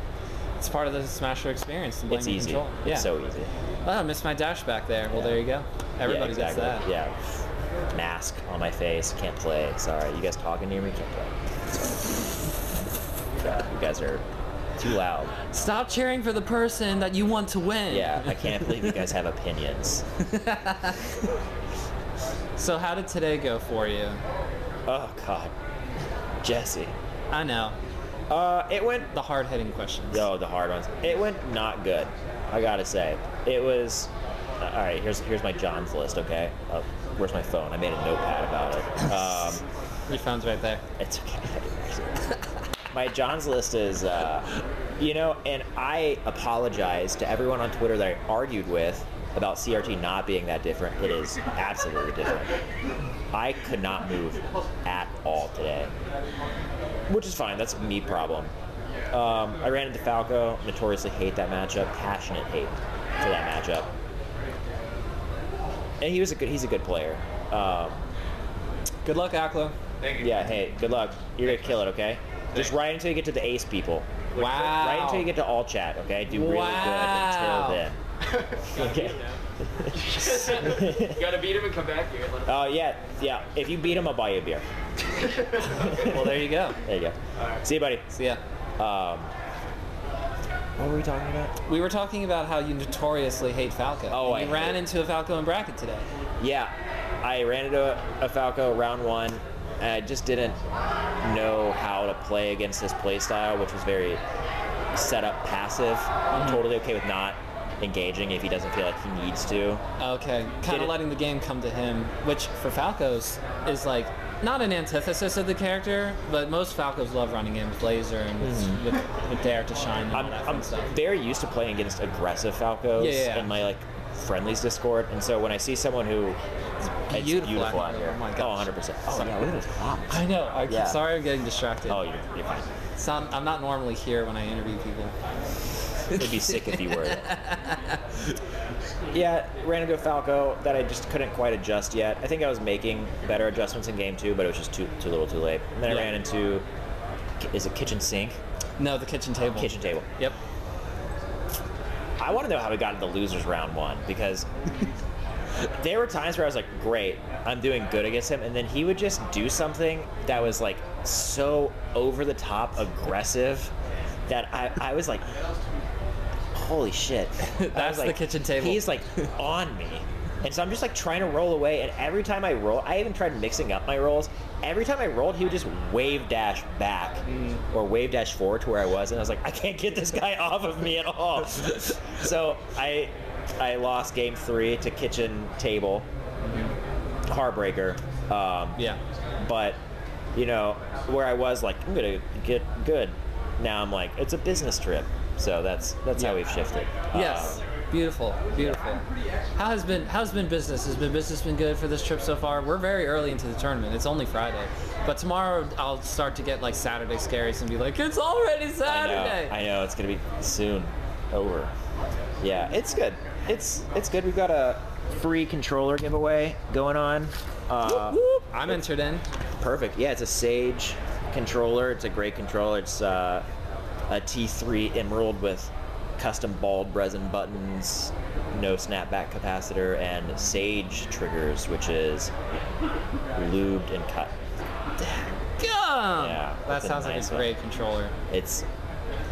It's part of the Smasher experience. It's easy. controller. Yeah. It's so easy. Oh, I missed my dash back there. Well, there you go. Everybody yeah, exactly. gets that. Yeah. Mask on my face. Can't play. Sorry. You guys talking near me? Can't play. Yeah, you guys are too loud. Stop cheering for the person that you want to win. Yeah, I can't believe you guys have opinions. So how did today go for you? Oh God, Jesse. I know Uh, it went. the hard-hitting questions. Oh, the hard ones. It went not good. I gotta say, it was. Uh, all right, here's here's my John's list. Okay, uh, where's my phone? I made a notepad about it. Um, Your phone's right there. It's okay. My John's list is, uh, you know, and I apologize to everyone on Twitter that I argued with about CRT not being that different. It is absolutely different. I could not move at all today, which is fine. That's a me problem. Um, I ran into Falco. Notoriously hate that matchup. Passionate hate for that matchup. And he was a good. He's a good player. Um, Good luck, Aklo. Thank you. yeah, hey, good luck. You're gonna kill it, okay? Just right until you get to the ace people. Wow. Right until you get to all chat, okay? Do really Wow. good until then. Okay. You gotta beat him and come back here. Let him- Oh yeah, yeah. If you beat him, I'll buy you a beer. Well, there you go. There you go. See you, buddy. See ya. Um, what were we talking about? We were talking about how you notoriously hate Falco. Oh, And you I ran hate- into a Falco in bracket today. Yeah, I ran into a, a Falco round one, and I just didn't know how to play against his playstyle, which was very set up passive. I'm mm-hmm. totally okay with not engaging if he doesn't feel like he needs to. Okay, kind of letting the game come to him, which for Falcos is like not an antithesis of the character, but most Falcos love running in with laser and with, hmm. with, with dair to shine and I'm, that I'm stuff. very used to playing against aggressive Falcos Yeah, yeah, yeah. in my like friendlies Discord, and so when I see someone who it's beautiful beautiful, out here. Oh my Oh, 100 percent. Oh Sorry. yeah, look at those clouds. I know. I, Yeah. Sorry, I'm getting distracted. Oh, you're, you're fine. It's not- I'm not normally here when I interview people. It'd be sick if you were. yeah, ran into a Falco that I just couldn't quite adjust yet. I think I was making better adjustments in game two, but it was just too too little, too late. And then Yeah. I ran into is it kitchen sink, No, the kitchen table. kitchen table. Yep. I want to know how we got into losers round one because there were times where I was like, great, I'm doing good against him, and then he would just do something that was like so over the top aggressive that I, I was like, holy shit. That's the kitchen table. He's like on me. And so I'm just like trying to roll away, and every time I roll, I even tried mixing up my rolls. Every time I rolled, he would just wave dash back Mm. or wave dash forward to where I was, and I was like, I can't get this guy off of me at all. so I I lost game three to kitchen table, heartbreaker. Um, Yeah. but you know where I was like, I'm gonna get good. Now I'm like, it's a business trip. So that's that's how we've shifted. Yes. Um, Beautiful, beautiful. How has been how's been business? Has been business been good for this trip so far? We're very early into the tournament. It's only Friday, but tomorrow I'll start to get like Saturday scaries and be like, it's already Saturday. I know. I know. It's gonna be soon over. Yeah, it's good. It's it's good. We've got a free controller giveaway going on. Uh, Whoop. I'm entered in. perfect. Yeah, it's a Sage controller. It's a great controller. It's uh, a T3 Emerald with custom balled resin buttons, no snapback capacitor, and Sage triggers, which is lubed and cut. Gum. Yeah, that that's a sounds like a one. great controller. It's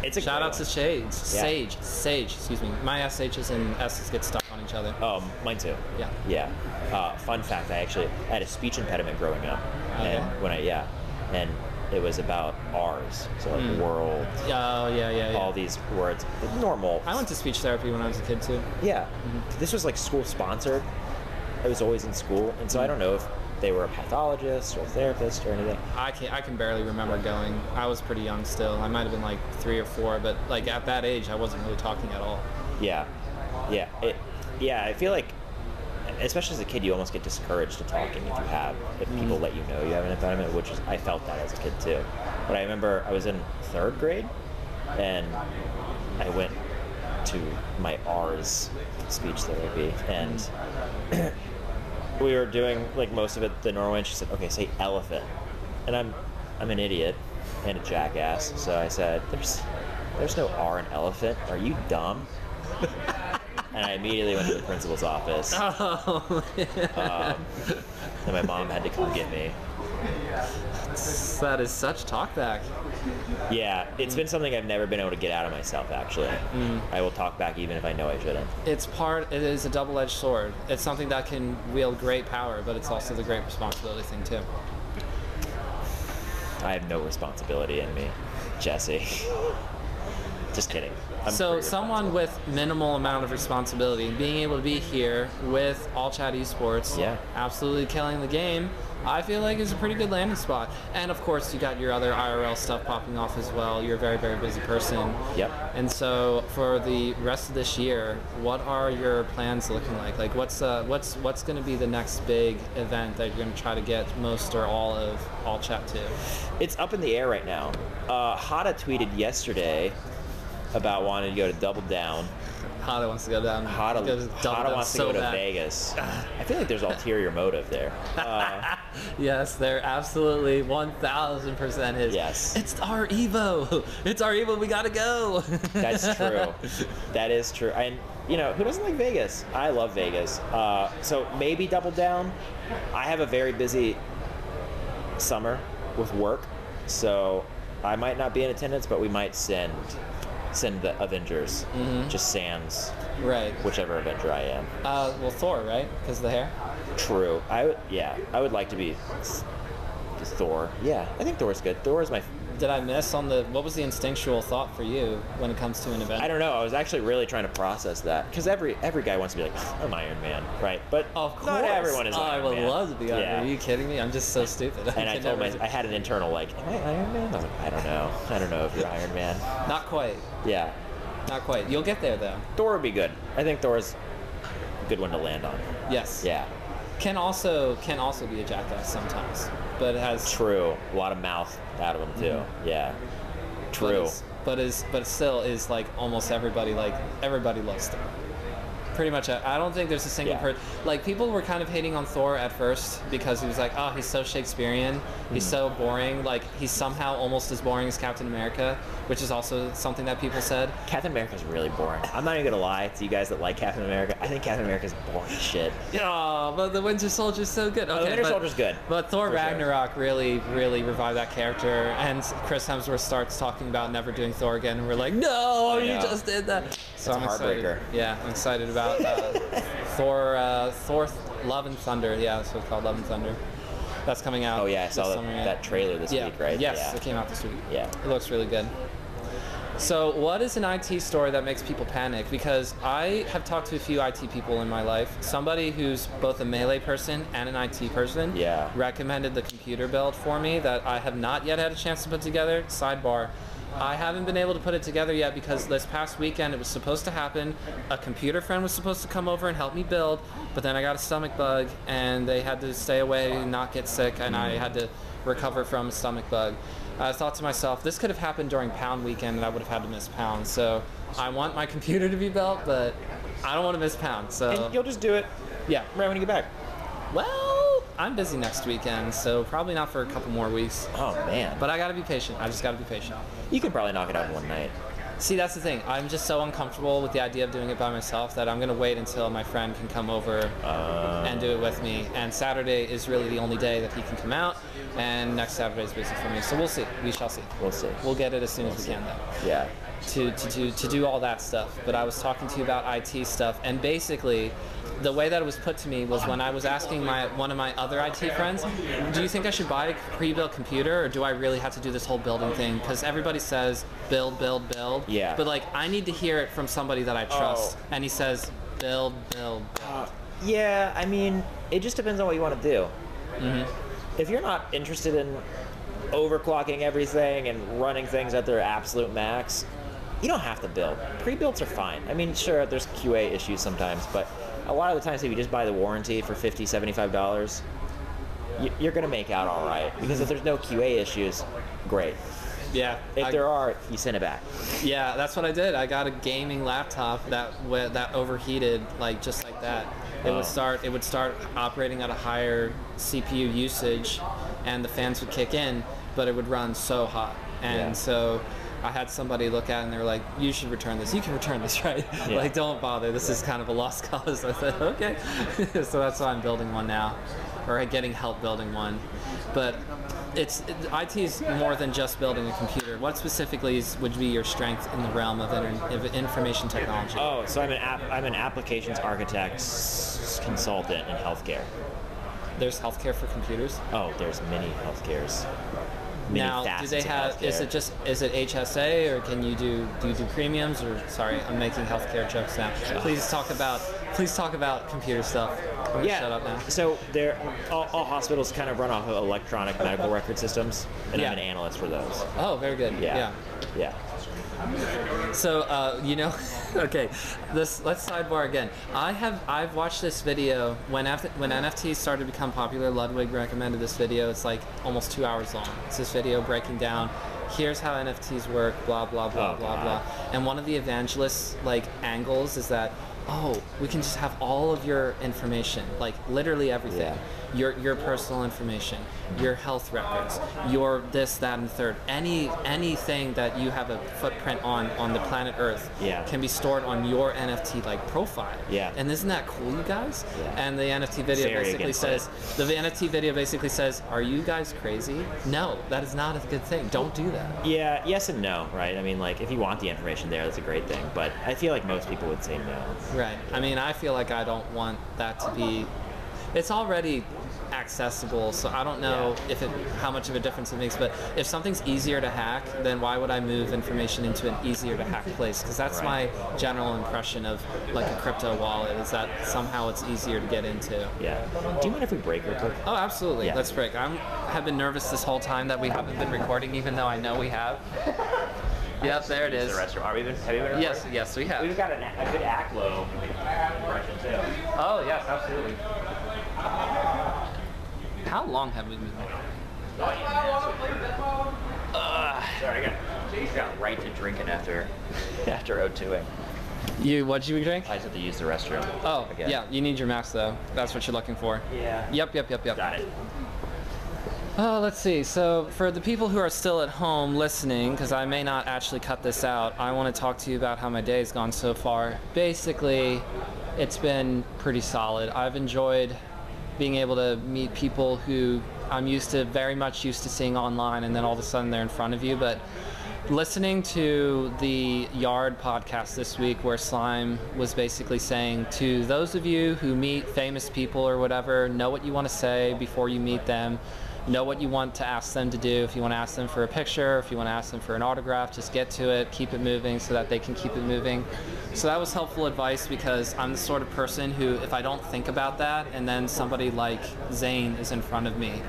it's a Shout great out to one. Sage. Yeah. Sage. Sage. Excuse me. My SHs and S's get stuck on each other. Um, mine too. Yeah. Yeah. Uh, fun fact: I actually had a speech impediment growing up, Okay. and when I yeah, and it was about ours. so like Mm. world, Oh yeah, yeah, yeah. all these words, normal. I went to speech therapy when I was a kid too. Yeah. This was like school sponsored. I was always in school, and so I don't know if they were a pathologist or a therapist or anything. I can I can barely remember going. I was pretty young still. I might have been like three or four, but like at that age, I wasn't really talking at all. Yeah. Yeah. It. Yeah. I feel like, especially as a kid, you almost get discouraged to talking if you have if mm-hmm. people let you know you have an impediment, which is I felt that as a kid too. But I remember I was in third grade, and I went to my R's speech therapy, and mm-hmm. we were doing like most of it the normal way. And she said, "Okay, say elephant," and I'm I'm an idiot and a jackass, so I said, "There's there's no R in elephant. Are you dumb?" and I immediately went to the principal's office, Oh, um, and my mom had to come get me. that is such talkback. Yeah, it's been something I've never been able to get out of myself. Actually, I will talk back even if I know I shouldn't. It's part. It is a double-edged sword. It's something that can wield great power, but it's also the great responsibility thing too. I have no responsibility in me, Jesse. Just kidding. I'm so someone with minimal amount of responsibility being able to be here with all chat esports Yeah. absolutely killing the game i feel like is a pretty good landing spot and of course you got your other irl stuff popping off as well you're a very very busy person Yep. and so for the rest of this year what are your plans looking like like what's uh, what's what's going to be the next big event that you're going to try to get most or all of all chat to It's up in the air right now. Uh, Hada tweeted yesterday about wanting to go to Double Down. Hada wants to go down Hada, go to Hada Down wants to go to bad. Vegas. I feel like there's ulterior motive there. Uh, Yes, they're absolutely 1000% his. Yes. It's our Evo. It's our Evo. We gotta go. that's true. that is true. And you know who doesn't like Vegas? I love Vegas. Uh, so maybe Double Down. I have a very busy summer with work, so I might not be in attendance, but we might send send the Avengers. Just Sans right. whichever Avenger I am. Uh, well, Thor, right? Because the hair. True. I would. Yeah. I would like to be Thor. Yeah. I think Thor's good. Thor is my. Did I miss on the what was the instinctual thought for you when it comes to an event? I don't know. I was actually really trying to process that because every every guy wants to be like, I'm Iron Man, right? But Of course. not everyone is. Oh, I would Man. love to be Iron Yeah. Man. Are you kidding me? I'm just so stupid. And I could told my, I had an internal like, am I Iron Man? I like, I don't know. I don't know if you're Iron Man. Not quite. Yeah. Not quite. You'll get there though. Thor would be good. I think Thor's a good one to land on. Yes. Yeah. Can also can also be a jackass sometimes, but it has True. A lot of mouth out of him too. Mm-hmm. Yeah. but True. but is but still is like almost everybody like everybody loves Thor. Pretty much, uh, I don't think there's a single Yeah. person. Like people were kind of hating on Thor at first because he was like, oh, he's so Shakespearean, he's Mm-hmm. so boring. Like he's somehow almost as boring as Captain America, which is also something that people said. Captain America's really boring. I'm not even gonna lie to you guys that like Captain America. I think Captain America's boring as shit. Yeah, but the Winter Soldier's so good. Oh, Okay, the Winter but- Soldier's good. But Thor For sure. Ragnarok really, really revived that character, and Chris Hemsworth starts talking about never doing Thor again, and we're like, no, you know. just did that. So That's a I'm excited. heartbreaker. Yeah, I'm excited about uh, Thor, uh, Thor, Love and Thunder. Yeah, that's what it's called, Love and Thunder. That's coming out. Oh yeah, I saw that, that trailer this yeah. week, right? Yes, Yeah. it came out this week. Yeah. It looks really good. So, what is an IT story that makes people panic? Because I have talked to a few IT people in my life. Somebody who's both a melee person and an IT person Yeah. recommended the computer build for me that I have not yet had a chance to put together. Sidebar. I haven't been able to put it together yet because this past weekend it was supposed to happen. A computer friend was supposed to come over and help me build, but then I got a stomach bug and they had to stay away and not get sick, and I had to recover from a stomach bug. I thought to myself, this could have happened during Pound weekend and I would have had to miss Pound. So I want my computer to be built, but I don't want to miss Pound. So And you'll just do it yeah. right when you get back. Well, I'm busy next weekend, so probably not for a couple more weeks. Oh man. But I gotta be patient. I just gotta be patient. you could probably knock it out in one night. See, that's the thing. I'm just so uncomfortable with the idea of doing it by myself that I'm gonna wait until my friend can come over uh. and do it with me. And Saturday is really the only day that he can come out, and next Saturday is busy for me. So we'll see. We shall see. We'll see. We'll get it as soon as we can, though. Yeah. to, to, do, to do all that stuff. But I was talking to you about IT stuff, and basically, the way that it was put to me was when I was asking my one of my other IT friends, "Do you think I should buy a pre-built computer, or do I really have to do this whole building thing?" Because everybody says build, build, build. Yeah. But like, I need to hear it from somebody that I trust, Oh. and he says build, build. build. Yeah, I mean, it just depends on what you want to do. Mm-hmm. If you're not interested in overclocking everything and running things at their absolute max, you don't have to build. Pre-builds are fine. I mean, sure, there's QA issues sometimes, but a lot of the times if you just buy the warranty for 50 $75, you- you're going to make out all right. Because if there's no QA issues, great. Yeah. If I- there are, you send it back. Yeah, that's what I did. I got a gaming laptop that that overheated like just like that. It Oh. would start it would start operating at a higher CPU usage, and the fans would kick in, but it would run so hot. And Yeah. so I had somebody look at it and they were like, "You should return this. You can return this, right? Yeah. like, don't bother. This is kind of a lost cause." I said, "Okay." so that's why I'm building one now, or getting help building one. But it's it, IT is more than just building a computer. What specifically is, would be your strength in the realm of, inter, of information technology? Oh, so I'm an app, I'm an applications architect consultant in healthcare. There's healthcare for computers. Oh, there's many healthcares. Many now, do they have? Is it just is it HSA or can you do do you do premiums or sorry, I'm making healthcare jokes now. Please talk about please talk about computer stuff. Yeah. shut up now. So they're all, all hospitals kind of run off of electronic medical record systems, and Yeah. I'm an analyst for those. Oh, very good. Yeah. Yeah. So uh, you know, okay, this let's sidebar again. I have I've watched this video when F, when NFTs started to become popular. Ludwig recommended this video. It's like almost two hours long. It's this video breaking down. Here's how NFTs work. Blah blah blah Oh, blah God. blah. And one of the evangelists like angles is that oh we can just have all of your information like literally everything. Yeah. Your your personal information, your health records, your this that and third. Any anything that you have a footprint on on the planet Earth Yeah. can be stored on your NFT like profile. Yeah. And isn't that cool, you guys? Yeah. And the NFT video basically says the NFT video basically says, "Are you guys crazy? No, that is not a good thing. Don't do that." Yeah. Yes and no, right? I mean, like if you want the information there, that's a great thing. But I feel like most people would say no. Right. I mean, I feel like I don't want that to be it's already accessible, so I don't know Yeah. if it how much of a difference it makes. But if something's easier to hack, then why would I move information into an easier to hack place? Because that's Right. my general impression of like a crypto wallet is that somehow it's easier to get into. Yeah. Do you mind if we break real quick? Oh, absolutely. Yeah. Let's break. I'm have been nervous this whole time that we haven't been recording, even though I know we have. Yep, there it is. The restroom. Are we been? Have you been? Yes, yes, we have. We've got a, a good Aklo impression too. Oh, yes, absolutely. How long have we been? Sorry, I got, I got right to drinking after after O2ing. You, what'd you drink? I just have to use the restroom. Oh, again. yeah, you need your mask though. That's what you're looking for. Yeah. Yep, yep, yep, yep. Got it. Oh, let's see. So, for the people who are still at home listening, because I may not actually cut this out, I want to talk to you about how my day's gone so far. Basically, it's been pretty solid. I've enjoyed being able to meet people who I'm used to, very much used to seeing online, and then all of a sudden they're in front of you. But listening to the Yard podcast this week, where Slime was basically saying to those of you who meet famous people or whatever, know what you want to say before you meet them. Know what you want to ask them to do. If you want to ask them for a picture, if you want to ask them for an autograph, just get to it, keep it moving so that they can keep it moving. So that was helpful advice because I'm the sort of person who, if I don't think about that and then somebody like Zain is in front of me,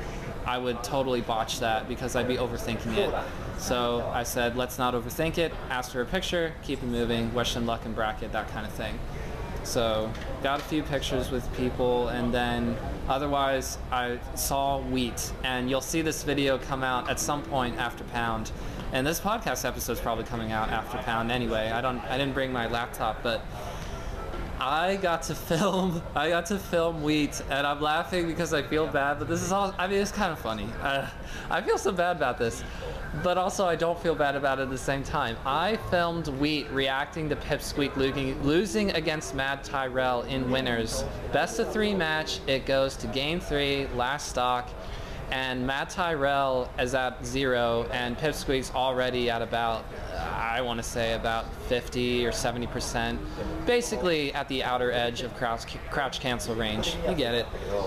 I would totally botch that because I'd be overthinking it. So I said, let's not overthink it. Ask for a picture, keep it moving, wish them luck and bracket, that kind of thing. So got a few pictures with people, and then otherwise I saw wheat, and you'll see this video come out at some point after Pound. And this podcast episode is probably coming out after Pound anyway. I don't, I didn't bring my laptop, but I got to film. I got to film wheat, and I'm laughing because I feel bad. But this is all. I mean, it's kind of funny. I feel so bad about this, but also I don't feel bad about it at the same time. I filmed wheat reacting to Pipsqueak losing, losing against Matt Tyrell in winners. Best of three match. It goes to game three, last stock. And Matt Tyrell is at zero, and Pipsqueak's already at about, I want to say about 50 or 70 percent, basically at the outer edge of crouch, crouch cancel range. You get it.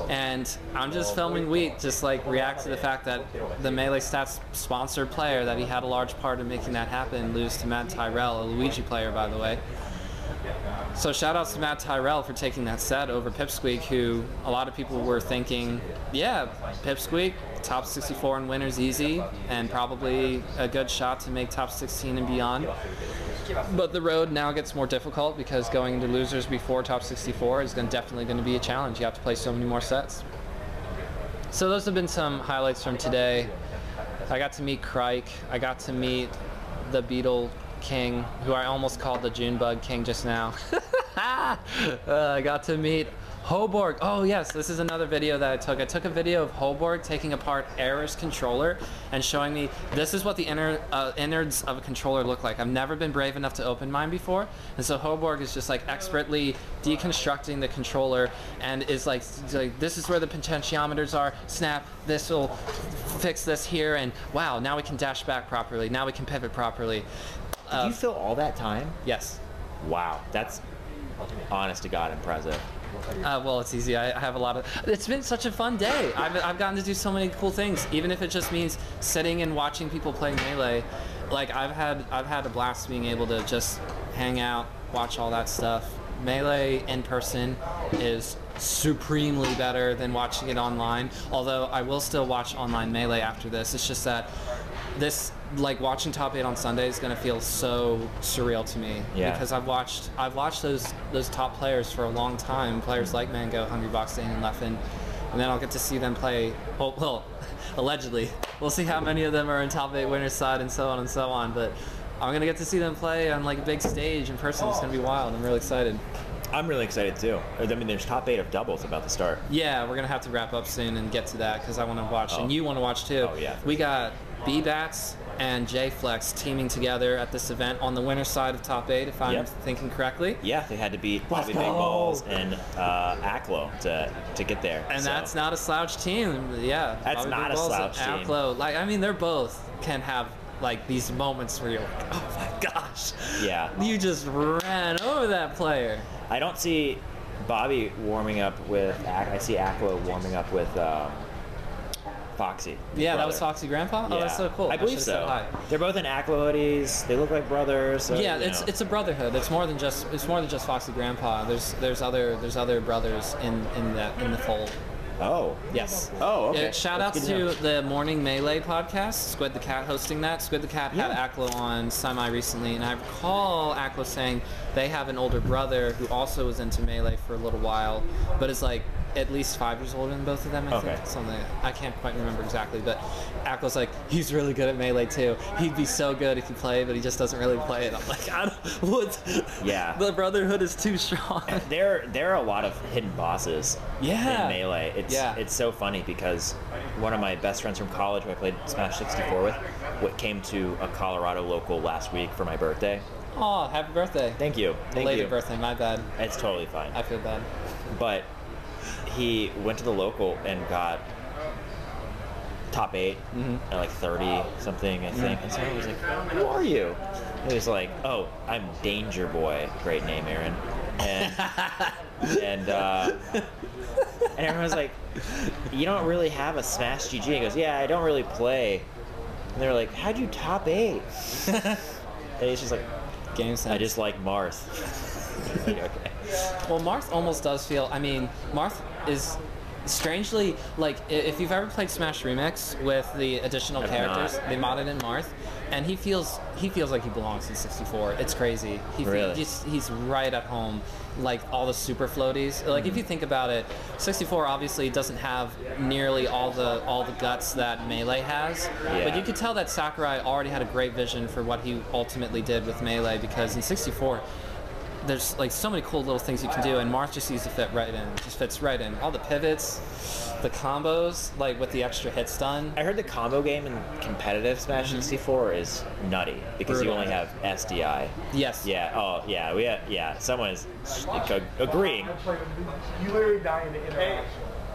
And I'm just filming Wheat, just like react to the fact that the Melee Stats sponsored player that he had a large part in making that happen lose to Matt Tyrell, a Luigi player, by the way. So shout outs to Matt Tyrell for taking that set over Pipsqueak, who a lot of people were thinking, yeah, Pipsqueak, top 64 and winners easy, and probably a good shot to make top 16 and beyond. But the road now gets more difficult because going into losers before top 64 is definitely going to be a challenge. You have to play so many more sets. So those have been some highlights from today. I got to meet Crike. I got to meet the Beetle King, who I almost called the Junebug King just now. uh, I got to meet Hoborg. Oh yes, this is another video that I took. I took a video of Hoborg taking apart Aer's controller and showing me this is what the inner uh, innards of a controller look like. I've never been brave enough to open mine before, and so Hoborg is just like expertly deconstructing the controller and is like, like this is where the potentiometers are. Snap. This will fix this here, and wow, now we can dash back properly. Now we can pivot properly. Did you fill all that time? Yes. Wow, that's honest to God impressive. Uh, well, it's easy. I, I have a lot of. It's been such a fun day. I've, I've gotten to do so many cool things, even if it just means sitting and watching people play melee. Like I've had, I've had a blast being able to just hang out, watch all that stuff. Melee in person is supremely better than watching it online. Although I will still watch online melee after this. It's just that this like watching top eight on Sunday is gonna feel so surreal to me Yeah. because I've watched I've watched those those top players for a long time. Players like Mango, Hungry Box, and Leffen, and then I'll get to see them play. Oh, well, allegedly, we'll see how many of them are in top eight winners side and so on and so on. But I'm gonna get to see them play on like a big stage in person. It's gonna be wild. I'm really excited. I'm really excited too. I mean, there's top eight of doubles about to start. Yeah, we're gonna have to wrap up soon and get to that because I want to watch, Oh. and you want to watch too. Oh, yeah, We got B Bats and J Flex teaming together at this event on the winner side of top eight, if I'm Yep. thinking correctly. Yeah, they had to beat Bobby go. Big Ballz and uh, Aklo to to get there. And so. that's not a slouch team. Yeah, That's Bobby not Big a Balls slouch and team. Aklo, like I mean, they're both can have like these moments where you're like, oh my gosh, Yeah. you just ran over that player. I don't see Bobby warming up with. Ak- I see Aqua warming up with um, Yeah, that was. Foxy Grandpa. Oh, that's so cool. I believe should've so. They're both in Aqua. They look like brothers. So, yeah, it's know. it's a brotherhood. It's more than just it's more than just Foxy Grandpa. There's there's other there's other brothers in in that in the fold. Oh. Yes. Oh, okay. Uh, shout That's out to the Morning Melee podcast, Squid the Cat hosting that. Squid the Cat had Yeah. Aklo on Semi recently, and I recall Aklo saying they have an older brother who also was into Melee for a little while, but is like at least five years older than both of them, I Okay. think. Something I can't quite remember exactly, but Aklo's like, he's really good at Melee too. He'd be so good if he played, but he just doesn't really play it. I'm like, I don't, what? Yeah. the Brotherhood is too strong. There, there are a lot of hidden bosses Yeah. in Melee. It's Yeah. it's so funny because one of my best friends from college who I played Smash 64 with what came to a Colorado local last week for my birthday. Oh, happy birthday. Thank you. Thank Belated you. birthday, my bad. It's totally fine. I feel bad. But he went to the local and got top 8 Mm-hmm. at like 30 something, I think. And so I was like, Who are you? He was like, Oh, I'm Danger Boy. Great name, Aaron. And, and, uh, and everyone was like, You don't really have a Smash GG. He goes, Yeah, I don't really play. And they were like, How'd you top 8? and he's just like, Game sense. I just like Marth. okay. Well, Marth almost does feel. I mean, Marth is strangely like if you've ever played Smash Remix with the additional characters, not. they modded in Marth, and he feels he feels like he belongs in 64. It's crazy. He Really? he's, he's right at home. Like all the super floaties. Like if mm-hmm. you think about it, 64 obviously doesn't have nearly all the all the guts that Melee has. But you could tell that Sakurai already had a great vision for what he ultimately did with Melee because in 64 there's like so many cool little things you can do, and Marth just seems to fit right in. Just fits right in. All the pivots, the combos, like with the extra hit stun. I heard the combo game in competitive Smash mm-hmm. 64 is nutty because you only have SDI. Yes. Yeah. Oh, yeah. We had, yeah. Someone is agreeing. You literally die in the.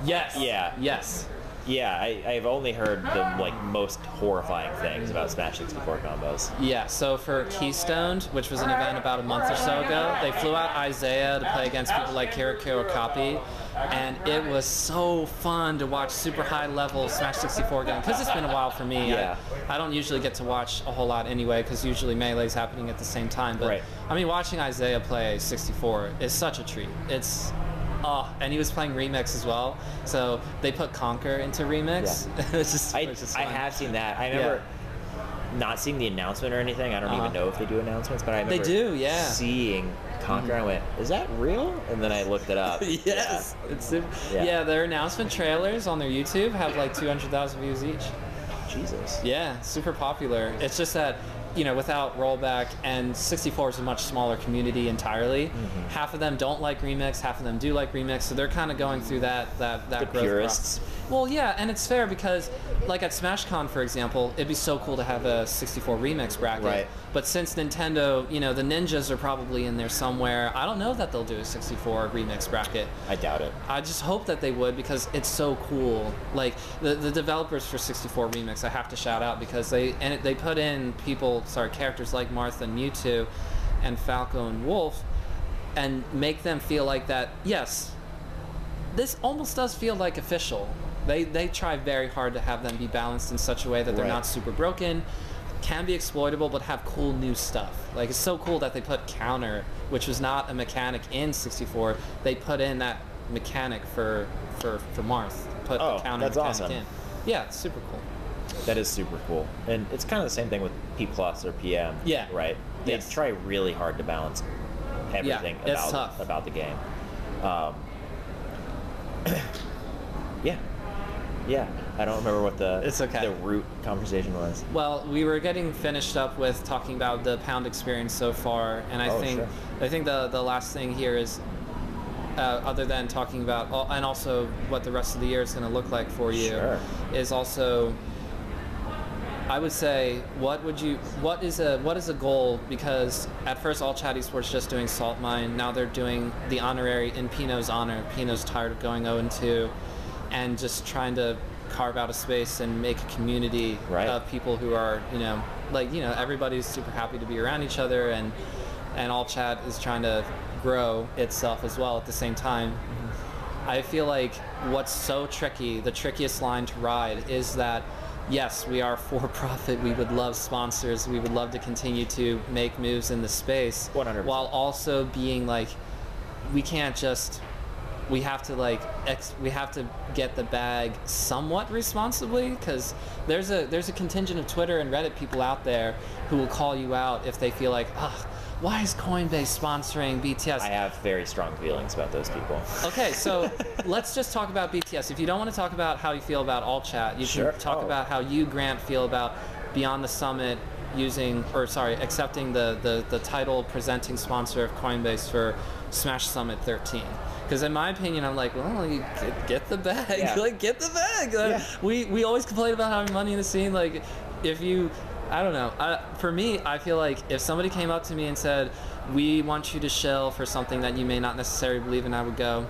Yes. Yeah. Yes. Yeah. I, I've only heard the like most horrifying things about Smash 64 combos. Yeah. So for Keystone, which was an event about a month or so ago, they flew out Isaiah to play against people like Kiriko Okapi. And it was so fun to watch super high level Smash 64 game because it's been a while for me. Yeah. I, I don't usually get to watch a whole lot anyway because usually melee's happening at the same time. But Right. I mean, watching Isaiah play 64 is such a treat. It's oh, and he was playing remix as well. So they put Conker into remix. it's just, I, it's just I have seen that. I remember not seeing the announcement or anything. I don't Uh-huh. even know if they do announcements, but I They remember do, yeah. Mm-hmm. seeing Conker. I went, "Is that real?" And then I looked it up. yes, it's super, Yeah. yeah. Their announcement trailers on their YouTube have like 200,000 views each. Jesus. Yeah, super popular. It's just that, you know, without rollback, and 64 is a much smaller community entirely. Mm-hmm. Half of them don't like remix, half of them do like remix, so they're kind of going through that that that The growth purists. process. Well, yeah, and it's fair because, like at SmashCon, for example, it'd be so cool to have a 64 remix bracket. Right. But since Nintendo, you know, the ninjas are probably in there somewhere. I don't know that they'll do a 64 remix bracket. I doubt it. I just hope that they would because it's so cool. Like the, the developers for 64 Remix, I have to shout out because they and they put in people, sorry, characters like Marth and Mewtwo, and Falco and Wolf, and make them feel like that. Yes, this almost does feel like official. They they try very hard to have them be balanced in such a way that they're Right. not super broken, can be exploitable, but have cool new stuff. Like it's so cool that they put counter, which was not a mechanic in 64. They put in that mechanic for for for Marth. Put Oh, the counter that's mechanic awesome. in. Yeah, it's super cool. That is super cool, and it's kind of the same thing with P plus or PM. Yeah. Right. They Yes. try really hard to balance everything it's about tough. about the game. Um, yeah. Yeah. I don't remember what the It's okay. the root conversation was. Well, we were getting finished up with talking about the pound experience so far, and I Oh, think sure. I think the the last thing here is, uh, other than talking about and also what the rest of the year is going to look like for you, Sure. is also. I would say, what would you? What is a what is a goal? Because at first, all Chat Esports just doing Salt Mine. Now they're doing the honorary in Pino's honor. Pino's tired of going 0 and 2, and just trying to carve out a space and make a community Right. of people who are, you know, like you know, everybody's super happy to be around each other, and and all chat is trying to grow itself as well at the same time. I feel like what's so tricky, the trickiest line to ride, is that yes, we are for profit. We would love sponsors. We would love to continue to make moves in the space 100%. while also being like, we can't just. We have to like ex- we have to get the bag somewhat responsibly because there's a there's a contingent of Twitter and Reddit people out there who will call you out if they feel like, ah, why is Coinbase sponsoring BTS? I have very strong feelings about those people. Okay, so let's just talk about BTS. If you don't want to talk about how you feel about all chat, you Sure. can talk Oh. about how you, Grant, feel about Beyond the Summit using, or sorry, accepting the, the, the title presenting sponsor of Coinbase for Smash Summit 13. Because in my opinion, I'm like, well, you get, get the bag, Yeah. like get the bag. Like, Yeah. We we always complain about having money in the scene. Like, if you, I don't know. I, for me, I feel like if somebody came up to me and said, "We want you to shell for something that you may not necessarily believe in," I would go,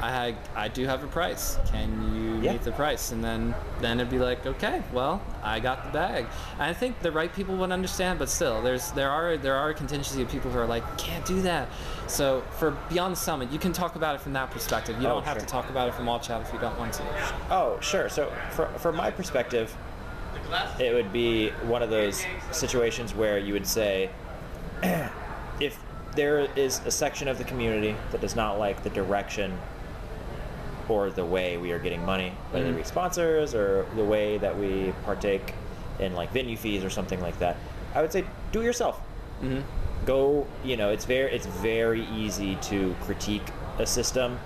I I do have a price. Can you Yeah. meet the price? And then then it'd be like, okay, well, I got the bag. And I think the right people would understand, but still, there's there are there are a contingency of people who are like, can't do that. So for Beyond the Summit, you can talk about it from that perspective. You Oh, don't have sure. to talk about it from all chat if you don't want to. Oh, sure. So, for, from my perspective, it would be one of those situations where you would say, if there is a section of the community that does not like the direction or the way we are getting money, whether it be mm-hmm. sponsors or the way that we partake in like venue fees or something like that, I would say do it yourself. Mm-hmm. Go, you know, it's very it's very easy to critique a system,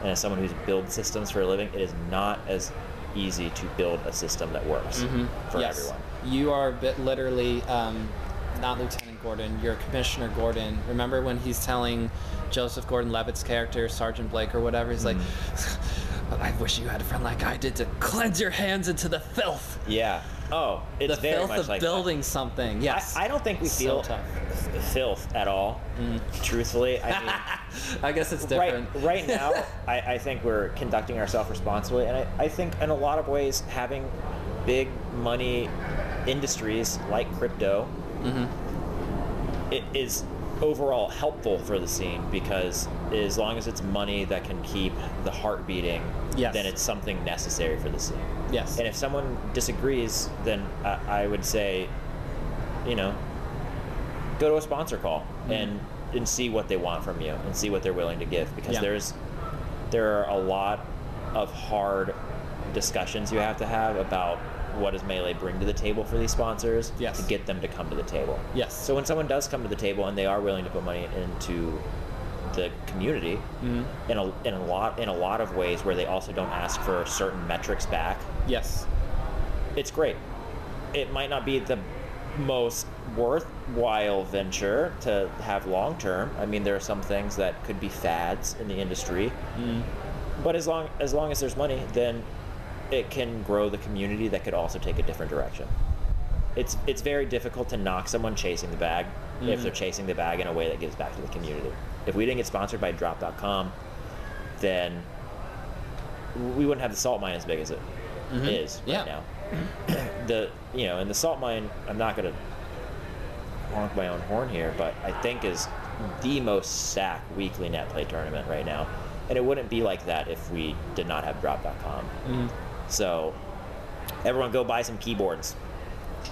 and as someone who's built systems for a living, it is not as easy to build a system that works mm-hmm. for yes. everyone. You are literally um, not Lieutenant Gordon. You're Commissioner Gordon. Remember when he's telling Joseph Gordon-Levitt's character, Sergeant Blake or whatever, he's like, Mm-hmm. "I wish you had a friend like I did to cleanse your hands into the filth, Yeah. Oh, it's the very filth much of like that. building something." Yes. I, I don't think we feel tough. filth at all. Truthfully, I mean. I guess it's right, different. right now, I, I think we're conducting ourselves responsibly, and I, I think in a lot of ways, having big money industries like crypto it is overall helpful for the scene because as long as it's money that can keep the heart beating, Yes. then it's something necessary for the scene. Yes. And if someone disagrees, then I, I would say, you know, go to a sponsor call Mm-hmm. and and see what they want from you and see what they're willing to give because Yeah. there's there are a lot of hard discussions you have to have about what does melee bring to the table for these sponsors Yes. to get them to come to the table. Yes. So when someone does come to the table and they are willing to put money into the community Mm-hmm. in a in a lot in a lot of ways where they also don't ask for certain metrics back, yes. it's great. It might not be the most worthwhile venture to have long term. I mean, there are some things that could be fads in the industry, but as long as long as there's money, then it can grow the community that could also take a different direction. It's it's very difficult to knock someone chasing the bag if mm-hmm. they're chasing the bag in a way that gives back to the community. If we didn't get sponsored by Drop.com, then we wouldn't have the salt mine as big as it mm-hmm. is Yeah. right now. the you know, and the salt mine, I'm not gonna honk my own horn here, but I think is the most sack weekly net play tournament right now, and it wouldn't be like that if we did not have Drop.com. So, everyone, go buy some keyboards,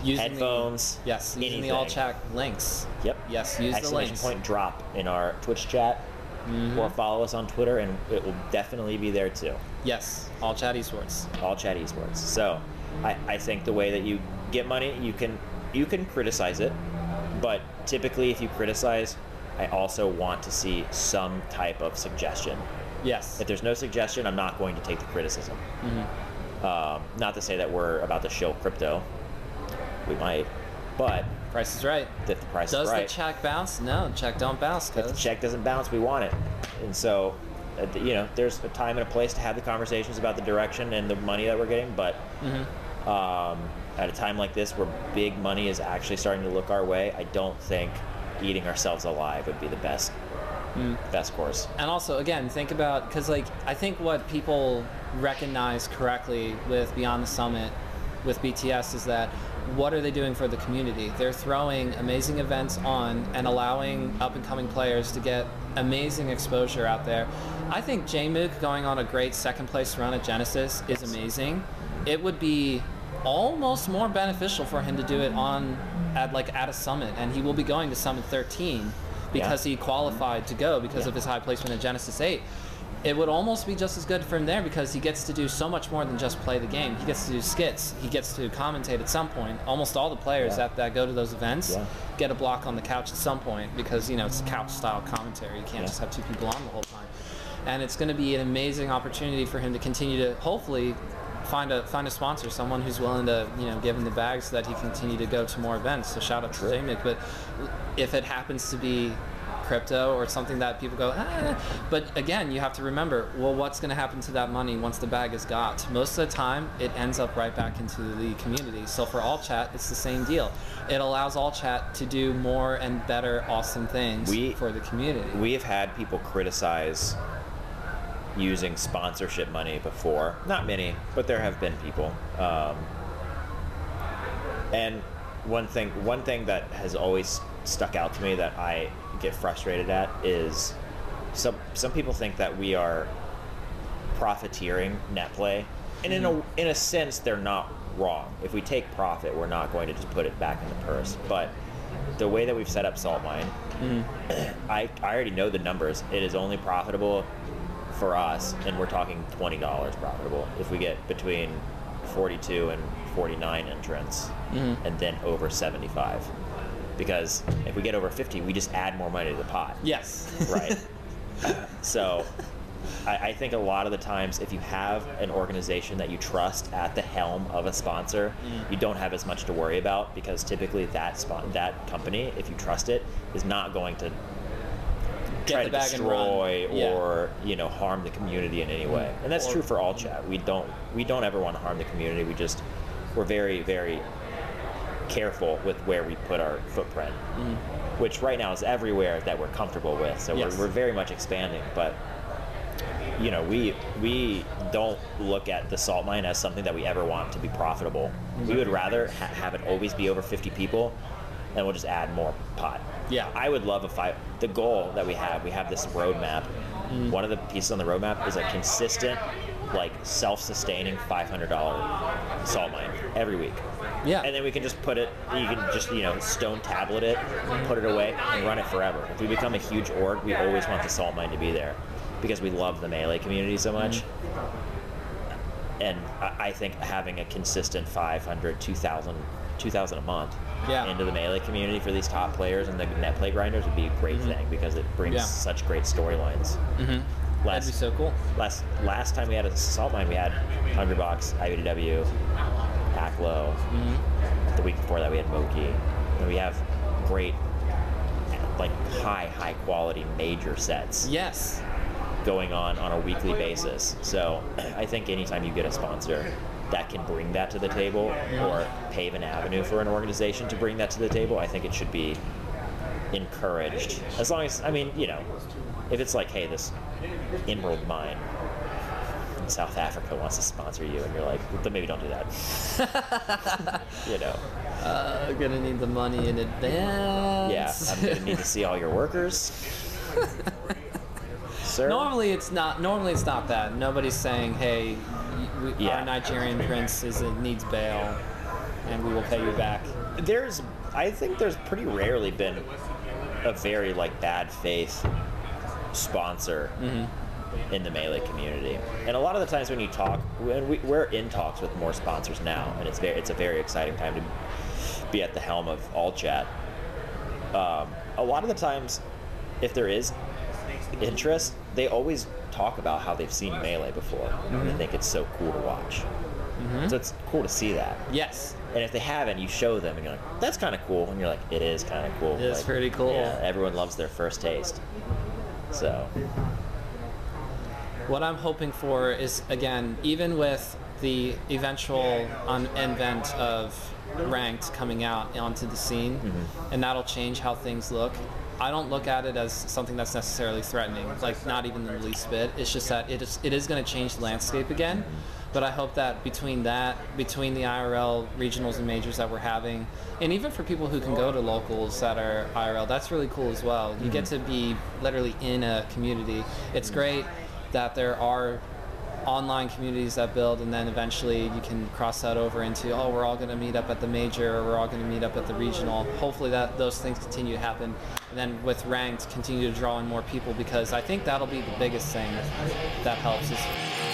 Using headphones, The, yes. Using the all chat links. Yep. Yes. Use the Exclamation links. point drop in our Twitch chat, mm-hmm. or follow us on Twitter, and it will definitely be there too. Yes. All chat esports. all chat esports. So I, I think the way that you get money, you can you can criticize it, but typically if you criticize, I also want to see some type of suggestion. Yes. If there's no suggestion, I'm not going to take the criticism. Mm-hmm. Um, not to say that we're about to shill crypto. We might, but Price is right. if the price Does is right, the check bounce? No, check don't bounce. if the check doesn't bounce, we want it. And so, uh, you know, there's a time and a place to have the conversations about the direction and the money that we're getting. But um, at a time like this, where big money is actually starting to look our way, I don't think eating ourselves alive would be the best Mm. best course. and also again think about because like i think what people recognize correctly with beyond the summit with BTS is that what are they doing for the community? They're throwing amazing events on and allowing up and coming players to get amazing exposure out there. I think Jmook going on a great second place run at Genesis is amazing. It would be almost more beneficial for him to do it on at like at a summit and he will be going to summit 13 because Yeah. he qualified to go because of his high placement in Genesis 8 it would almost be just as good for him there because he gets to do so much more than just play the game. He gets to do skits. He gets to commentate at some point. Almost all the players Yeah. that, that go to those events Yeah. get a block on the couch at some point because you know it's couch style commentary. You can't Yeah. just have two people on the whole time. And it's going to be an amazing opportunity for him to continue to hopefully find a find a sponsor, someone who's willing to you know give him the bag so that he can continue to go to more events. So shout out to Jmook. But if it happens to be crypto or something that people go, ah. but again, you have to remember, well, what's going to happen to that money once the bag is got? Most of the time, it ends up right back into the community. So for all chat, it's the same deal. It allows all chat to do more and better, awesome things We- for the community. We have had people criticize using sponsorship money before. Not many, but there have been people. Um, and one thing, one thing that has always stuck out to me that I get frustrated at is some some people think that we are profiteering netplay, and in a in a sense they're not wrong. If we take profit, we're not going to just put it back in the purse, but the way that we've set up Salt Mine, I, I already know the numbers. It is only profitable for us, and we're talking twenty dollars profitable if we get between forty-two and forty-nine entrants, mm-hmm. and then over seventy-five. Because if we get over fifty, we just add more money to the pot. yes. Right. so, I, I think a lot of the times, if you have an organization that you trust at the helm of a sponsor, mm. you don't have as much to worry about because typically that spot, that company, if you trust it, is not going to try to bag and run. destroy Yeah. or you know harm the community in any way. And that's Or- true for all chat. We don't we don't ever want to harm the community. We just we're very very careful with where we put our footprint, which right now is everywhere that we're comfortable with. So Mm-hmm. Yes. we're, we're very much expanding, but you know we we don't look at the salt mine as something that we ever want to be profitable. We would rather ha- have it always be over 50 people, and we'll just add more pot. Yeah. I would love if I the goal that we have. We have this roadmap. Mm. One of the pieces on the roadmap is a consistent, like self-sustaining $500 salt mine every week. Yeah. And then we can just put it, you can just, you know, stone tablet it, put it away, and run it forever. If we become a huge org, we always want the salt mine to be there because we love the melee community so much. And I I think having a consistent 500, 2,000, 2,000 a month Yeah. into the melee community for these top players and the net play grinders would be a great thing because it brings Yeah. such great storylines. Mm-hmm. That'd be Last, so cool. last last time we had a salt mine, we had Hungrybox, IBDW, Aklo. Mm-hmm. The week before that, we had Moky. And we have great, like high, high quality major sets Yes. going on on a weekly basis. So I think anytime you get a sponsor that can bring that to the table or pave an avenue for an organization to bring that to the table, I think it should be encouraged. As long as, I mean, you know, if it's like, hey, this Emerald Mine in South Africa wants to sponsor you, and you're like, then maybe don't do that. you know, Uh, gonna need the money in advance. yeah, I'm gonna need to see all your workers. Sir? Normally it's not. Normally it's not that. Nobody's saying, "Hey, we, Yeah. our Nigerian prince is needs bail, and we will pay you back." there's I think there's pretty rarely been a very like bad faith sponsor in the melee community. And a lot of the times when you talk, when we, we're in talks with more sponsors now, and it's very it's a very exciting time to be at the helm of all chat. Um, a lot of the times, if there is interest, they always talk about how they've seen melee before, and they mm-hmm. think it's so cool to watch. Mm-hmm. So it's cool to see that. Yes. And if they haven't, you show them, and you're like, "That's kind of cool," and you're like, "It is kind of cool." It is Like, pretty cool. Yeah, everyone loves their first taste. So What I'm hoping for is again, even with the eventual un- invent of ranked coming out onto the scene, mm-hmm. and that'll change how things look. I don't look at it as something that's necessarily threatening, like not even the least bit. It's just that it is it is going to change the landscape again. But I hope that between that, between the IRL regionals and majors that we're having, and even for people who can go to locals that are IRL, that's really cool as well. You get mm-hmm. to be literally in a community. It's great that there are online communities that build and then eventually you can cross that over into oh we're all going to meet up at the major or we're all going to meet up at the regional. Hopefully that those things continue to happen. And then with ranked continue to draw in more people because i think that'll be the biggest thing that helps is